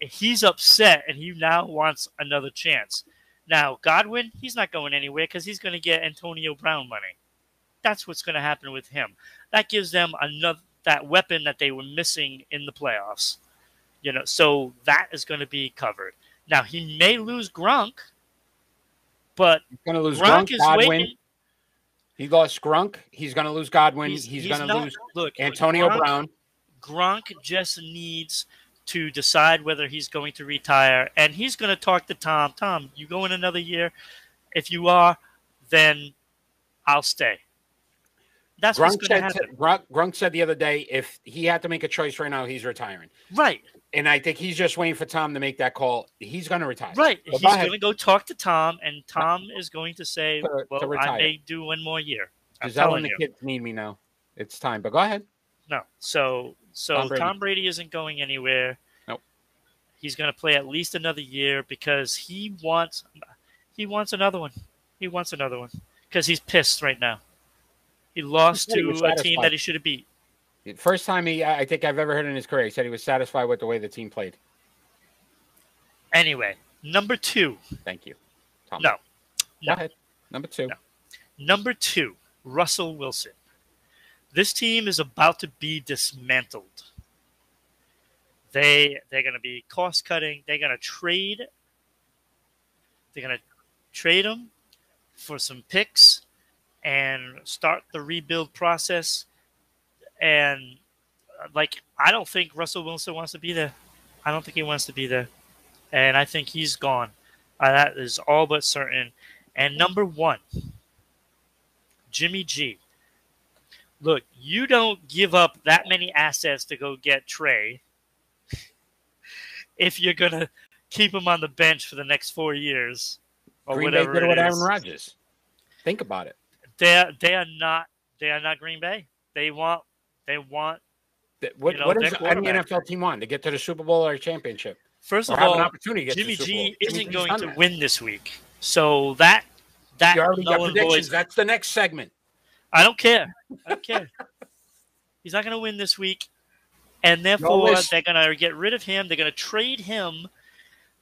he's upset and he now wants another chance. Now, Godwin, he's not going anywhere because he's going to get Antonio Brown money. That's what's going to happen with him. That gives them another that weapon that they were missing in the playoffs. You know, so that is going to be covered. Now he may lose Gronk, but he's going to lose Gronk, Gronk is Godwin. waiting. He lost Gronk. He's going to lose Godwin. He's, he's, he's going to lose look, Antonio Gronk, Brown. Gronk just needs to decide whether he's going to retire, and he's going to talk to Tom. Tom, you go in another year. If you are, then I'll stay. That's Gronk what's going to happen. Gronk, Gronk said the other day, if he had to make a choice right now, he's retiring. Right. And I think he's just waiting for Tom to make that call. He's going to retire. Right. he's going to go talk to Tom, and Tom is going to say, to, "Well, to I may do one more year." Is that when the you. kids need me now? It's time. But go ahead. No. So so Tom Brady, Tom Brady isn't going anywhere. Nope. He's going to play at least another year because he wants he wants another one. He wants another one because he's pissed right now. He lost to a team that he should have beat. First time he, I think I've ever heard in his career, he said he was satisfied with the way the team played. Anyway, number two. Thank you. Tom. No. Go no. ahead. Number two. No. Number two, Russell Wilson. This team is about to be dismantled. They they're going to be cost cutting. They're going to trade. They're going to trade him for some picks and start the rebuild process. And uh, like, I don't think Russell Wilson wants to be there. I don't think he wants to be there, and I think he's gone. Uh, that is all but certain. And number one, Jimmy G. Look, you don't give up that many assets to go get Trey if you're gonna keep him on the bench for the next four years or Green Bay whatever. did it it with Aaron. Rodgers. Think about it. They are, they are not they are not Green Bay. They want they want What, You know, what does any. NFL team want? To get to the Super Bowl or a championship? first of all opportunity to get Jimmy to the Super G Jimmy isn't G's going to that. win this week. So that that You already got predictions. That's the next segment. I don't care. I don't care. He's not going to win this week, and therefore list. they're going to get rid of him. They're going to trade him.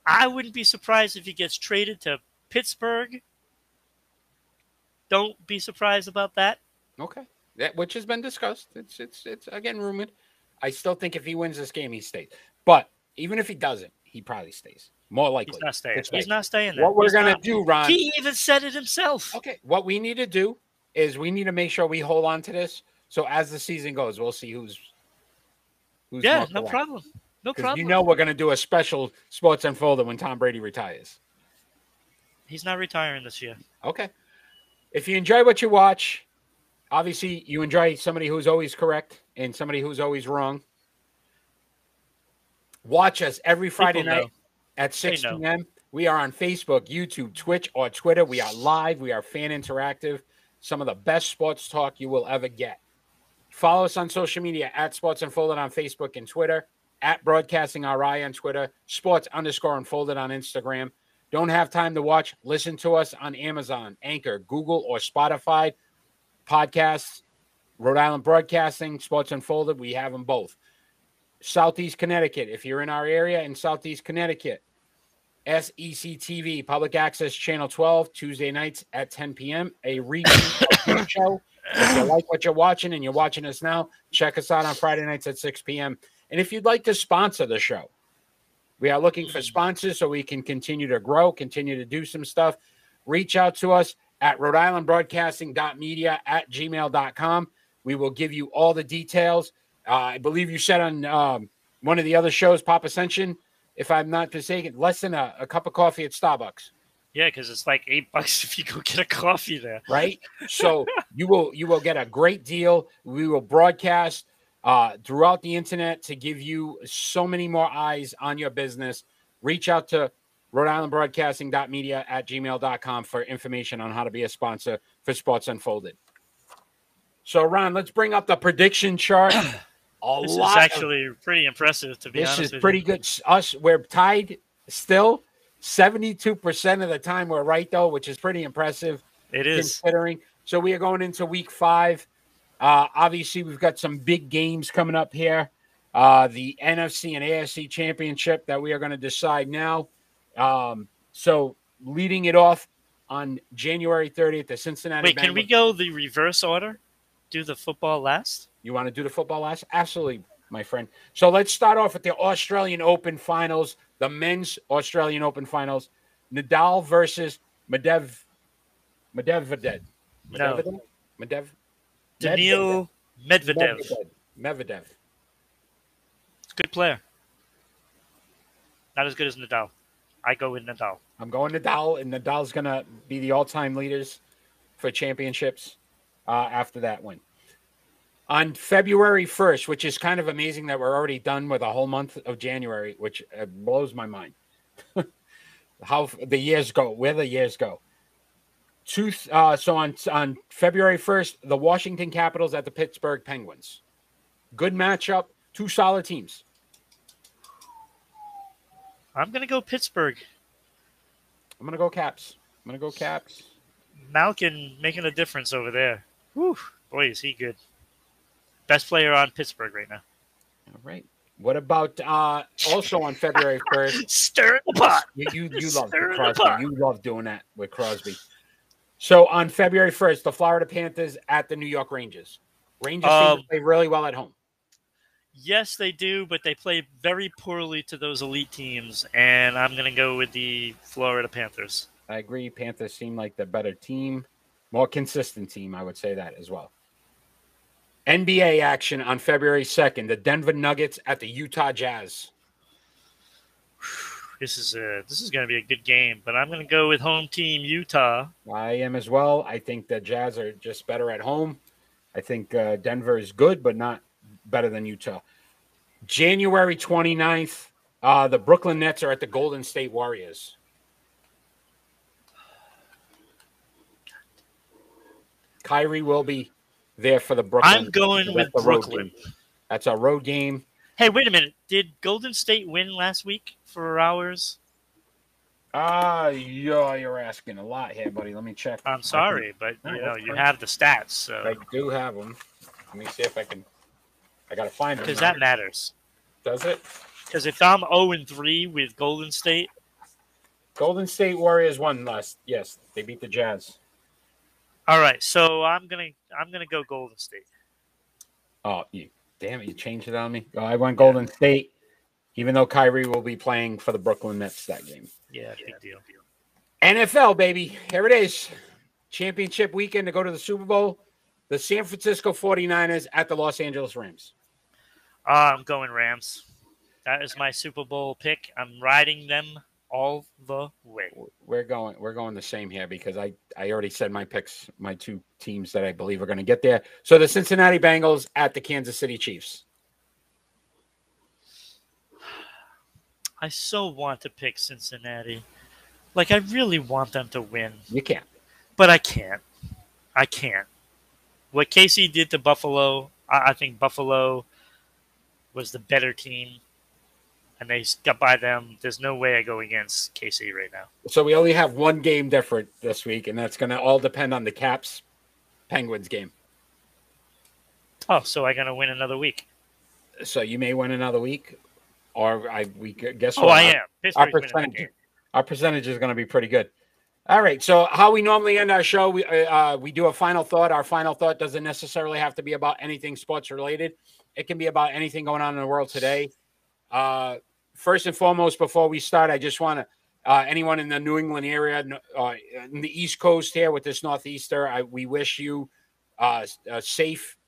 I wouldn't be surprised if he gets traded to Pittsburgh. Don't be surprised about that. Okay, that which has been discussed. It's it's it's again rumored. I still think if he wins this game, he stays. But even if he doesn't, he probably stays. More likely. He's not staying. He's not staying there. What we're He's gonna not. do, Ron? He even said it himself. Okay, what we need to do is we need to make sure we hold on to this. So as the season goes, we'll see who's who's yeah, no problem. No problem. You know we're gonna do a special sports unfolder when Tom Brady retires. He's not retiring this year. Okay. If you enjoy what you watch, obviously you enjoy somebody who's always correct and somebody who's always wrong. Watch us every Friday People night know. at 6 p.m. We are on Facebook, YouTube, Twitch, or Twitter. We are live. We are fan interactive. Some of the best sports talk you will ever get. Follow us on social media at Sports Unfolded on Facebook and Twitter, at Broadcasting RI on Twitter, Sports underscore Unfolded on Instagram. Don't have time to watch? Listen to us on Amazon, Anchor, Google, or Spotify podcasts. Rhode Island Broadcasting, Sports Unfolded. We have them both. Southeast Connecticut. If you're in our area in Southeast Connecticut, SEC TV, Public Access Channel 12, Tuesday nights at 10 p.m. A repeat of the show. If you like what you're watching and you're watching us now, check us out on Friday nights at 6 p.m. And if you'd like to sponsor the show, we are looking for sponsors so we can continue to grow, continue to do some stuff. Reach out to us at Rhode Island Broadcasting.media at gmail.com. We will give you all the details. Uh, I believe you said on um, one of the other shows, Pop Ascension, if I'm not mistaken, less than a, a cup of coffee at Starbucks, Yeah, because it's like eight bucks if you go get a coffee there. right? so you will you will get a great deal. We will broadcast uh, throughout the internet to give you so many more eyes on your business. Reach out to Rhode Island Broadcasting.media at gmail.com for information on how to be a sponsor for Sports Unfolded. So, Ron, let's bring up the prediction chart. A This is lot of- actually pretty impressive, to be this honest is with pretty you. good. Us, we're tied still. 72% of the time we're right, though, which is pretty impressive It is. considering. So we are going into week five. Uh, obviously, we've got some big games coming up here. Uh, the NFC and AFC championship that we are going to decide now. Um, so leading it off on January 30th, the Cincinnati. Wait, can we go the reverse order? Do the football last? You want to do the football last? Absolutely, my friend. So let's start off with the Australian Open finals, the men's Australian Open finals. Nadal versus Medev Medvedev. No. Medvedev? Medev Daniil Medvedev. Medvedev. Medvedev. Good player. Not as good as Nadal. I go with Nadal. I'm going Nadal, and Nadal's going to be the all-time leaders for championships uh, after that win. On February 1st, which is kind of amazing that we're already done with a whole month of January, which uh, blows my mind. How the years go, where the years go. Two, uh, so on on February 1st, the Washington Capitals at the Pittsburgh Penguins. Good matchup, two solid teams. I'm going to go Pittsburgh. I'm going to go Caps. I'm going to go Caps. Malkin making a difference over there. Whew. Boy, is he good. Best player on Pittsburgh right now. All right. What about uh also on February 1st? Stir the pot. You you, you love Crosby. You love doing that with Crosby. So on February 1st, the Florida Panthers at the New York Rangers. Rangers seem Um, to play really well at home. Yes, they do, but they play very poorly to those elite teams, and I'm going to go with the Florida Panthers. I agree. Panthers seem like the better team, more consistent team. I would say that as well. NBA action on February 2nd. The Denver Nuggets at the Utah Jazz. This is a this is going to be a good game, but I'm going to go with home team Utah. I am as well. I think the Jazz are just better at home. I think uh, Denver is good, but not better than Utah. January 29th, uh, the Brooklyn Nets are at the Golden State Warriors. Kyrie will be there for the Brooklyn. I'm going with Brooklyn. That's a road game. Hey, wait a minute. Did Golden State win last week for ours? Ah, uh, yeah, you're asking a lot here, buddy. Let me check. I'm sorry, but you know you have the stats. So I do have them. Let me see if I can. I gotta find them because that matters. Does it? Because if I'm 0 and 3 with Golden State, Golden State Warriors won last. Yes, they beat the Jazz. All right, so I'm gonna I'm gonna go Golden State. Oh, you damn it! You changed it on me. Oh, I went Golden yeah. State, even though Kyrie will be playing for the Brooklyn Nets that game. Yeah, big deal. NFL baby, here it is. Championship weekend to go to the Super Bowl. The San Francisco 49ers at the Los Angeles Rams. Uh, I'm going Rams. That is my Super Bowl pick. I'm riding them all the way. We're going we're going the same here because I I already said my picks, my two teams that I believe are going to get there. So the Cincinnati Bengals at the Kansas City Chiefs. I so want to pick Cincinnati. Like I really want them to win. You can't. But I can't. I can't. What Casey did to Buffalo, I, I think Buffalo was the better team and they got by them. There's no way I go against KC right now. So we only have one game different this week, and that's going to all depend on the Caps Penguins game. Oh, so I going to win another week? So you may win another week, or I we guess. Oh, I am. our percentage, our percentage is going to be pretty good. All right. So how we normally end our show, we uh, we do a final thought. Our final thought doesn't necessarily have to be about anything sports related. It can be about anything going on in the world today. Uh, first and foremost, before we start, I just want to uh, anyone in the New England area, uh, in the East Coast here with this Northeaster, I, we wish you uh, a safe,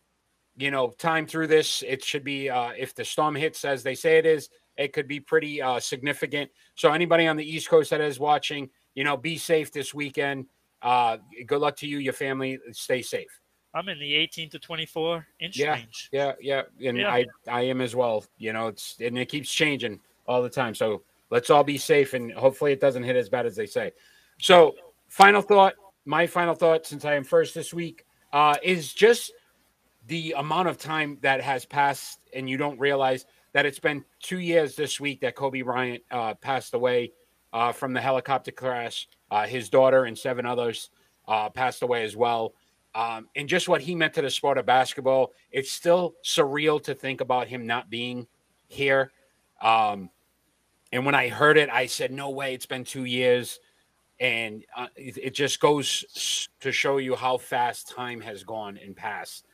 you know, time through this. It should be, uh, if the storm hits as they say it is, it could be pretty uh, significant. So anybody on the East Coast that is watching, you know, be safe this weekend. Uh, good luck to you, your family. Stay safe. I'm in the 18 to 24 inch yeah, range. Yeah, yeah, and yeah. I I am as well. You know, it's and it keeps changing all the time. So let's all be safe and hopefully it doesn't hit as bad as they say. So, final thought, my final thought since I am first this week uh, is just the amount of time that has passed and you don't realize that it's been two years this week that Kobe Bryant uh, passed away uh, from the helicopter crash. Uh, his daughter and seven others uh, passed away as well. Um, and just what he meant to the sport of basketball, it's still surreal to think about him not being here. Um, and when I heard it, I said, "No way! It's been two years." And uh, it, it, just goes to show you how fast time has gone and passed.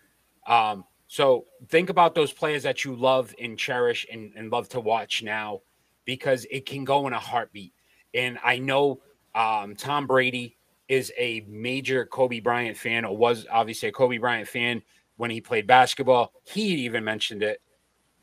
Um, so think about those players that you love and cherish and, and, love to watch now, because it can go in a heartbeat. And I know um, Tom Brady is a major Kobe Bryant fan, or was obviously a Kobe Bryant fan when he played basketball. He even mentioned it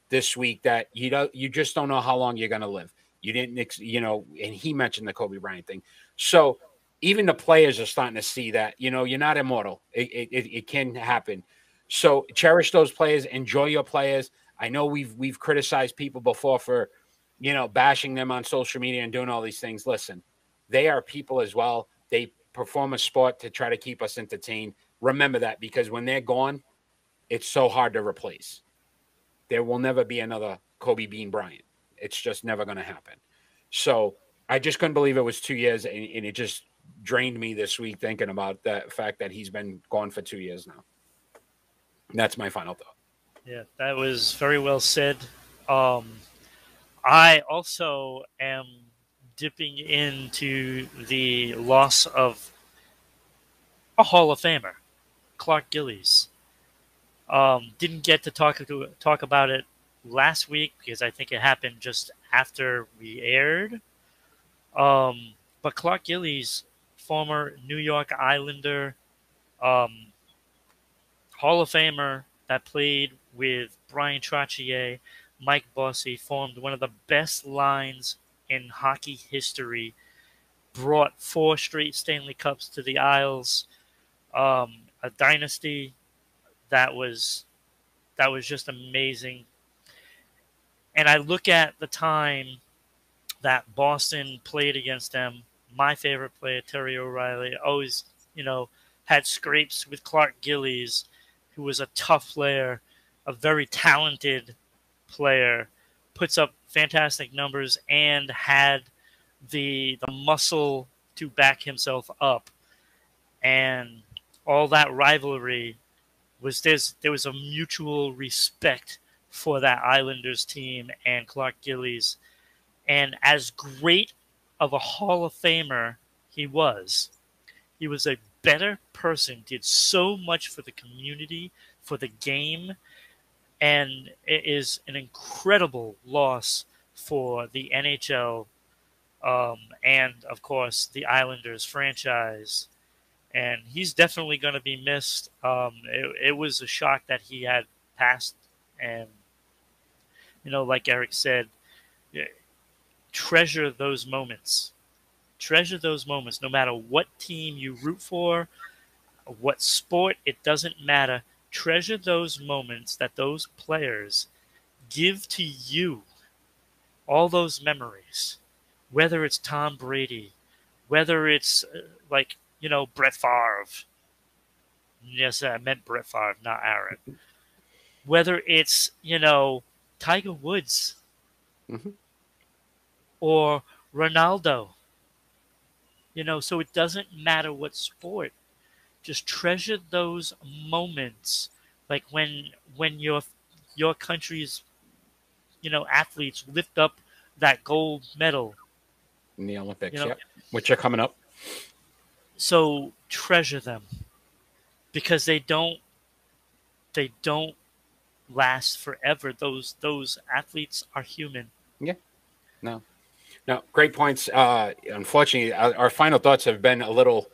this week that you don't you just don't know how long you're going to live. You didn't, you know, and he mentioned the Kobe Bryant thing. So even the players are starting to see that, you know, you're not immortal. It, it, it can happen. So cherish those players, enjoy your players. I know we've we've criticized people before for, you know, bashing them on social media and doing all these things. Listen, they are people as well. They perform a sport to try to keep us entertained. Remember that because when they're gone, it's so hard to replace there will never be another Kobe Bean Bryant. It's just never going to happen. So I just couldn't believe it was two years, and, and, it just drained me this week thinking about the fact that he's been gone for two years now. And that's my final thought. Yeah, that was very well said. Um, I also am dipping into the loss of a Hall of Famer, Clark Gillies. Um, didn't get to talk to talk about it last week because I think it happened just after we aired. Um, but Clark Gillies, former New York Islander, um, Hall of Famer that played with Bryan Trottier, Mike Bossy, formed one of the best lines in hockey history. Brought four straight Stanley Cups to the Isles. Um, a dynasty that was that was just amazing. And I look at the time that Boston played against them. My favorite player, Terry O'Reilly, always, you know, had scrapes with Clark Gillies, who was a tough player, a very talented player, puts up fantastic numbers and had the the muscle to back himself up. And all that rivalry was this there was a mutual respect for that Islanders team and Clark Gillies. And as great of a Hall of Famer he was, he was a better person, did so much for the community, for the game, and it is an incredible loss for the NHL um, and, of course, the Islanders franchise and he's definitely going to be missed. Um, it, it, was a shock that he had passed, and you know, like Eric said, treasure those moments. Treasure those moments, no matter what team you root for, what sport, it doesn't matter. Treasure those moments that those players give to you. All those memories, whether it's Tom Brady, whether it's uh, like you know, Brett Favre. Yes, I meant Brett Favre, not Aaron. Whether it's, you know, Tiger Woods mm-hmm. or Ronaldo. You know, so it doesn't matter what sport. Just treasure those moments like when when your your country's you know athletes lift up that gold medal in the Olympics, you know, yep. which are coming up. So treasure them because they don't they don't last forever. Those those athletes are human. Yeah. No. No, great points. Uh, unfortunately, our, our, final thoughts have been a little,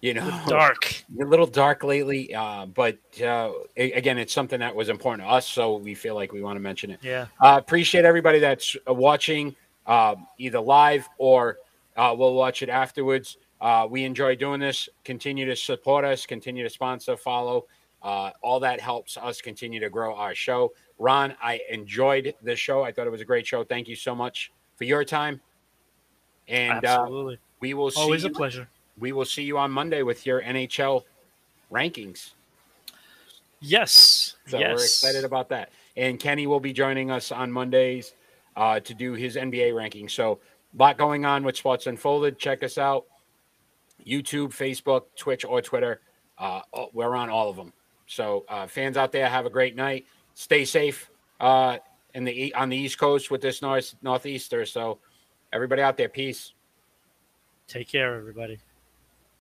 you know, dark, a little dark lately. Uh, but uh, again, it's something that was important to us, so we feel like we want to mention it. Yeah. Uh, appreciate everybody that's watching, um, either live or uh, we'll watch it afterwards. Uh, we enjoy doing this. Continue to support us, continue to sponsor, follow. Uh, all that helps us continue to grow our show. Ron, I enjoyed this show. I thought it was a great show. Thank you so much for your time. And uh, Absolutely. Uh, we will see always you, a pleasure. We will see you on Monday with your NHL rankings. Yes. So yes. we're excited about that. And Kenny will be joining us on Mondays uh, to do his NBA ranking. So a lot going on with Sports Unfolded. Check us out. YouTube, Facebook, Twitch, or Twitter. Uh, we're on all of them. So uh, fans out there, have a great night. Stay safe uh, in the on the East Coast with this north northeaster. So everybody out there, peace. Take care, everybody.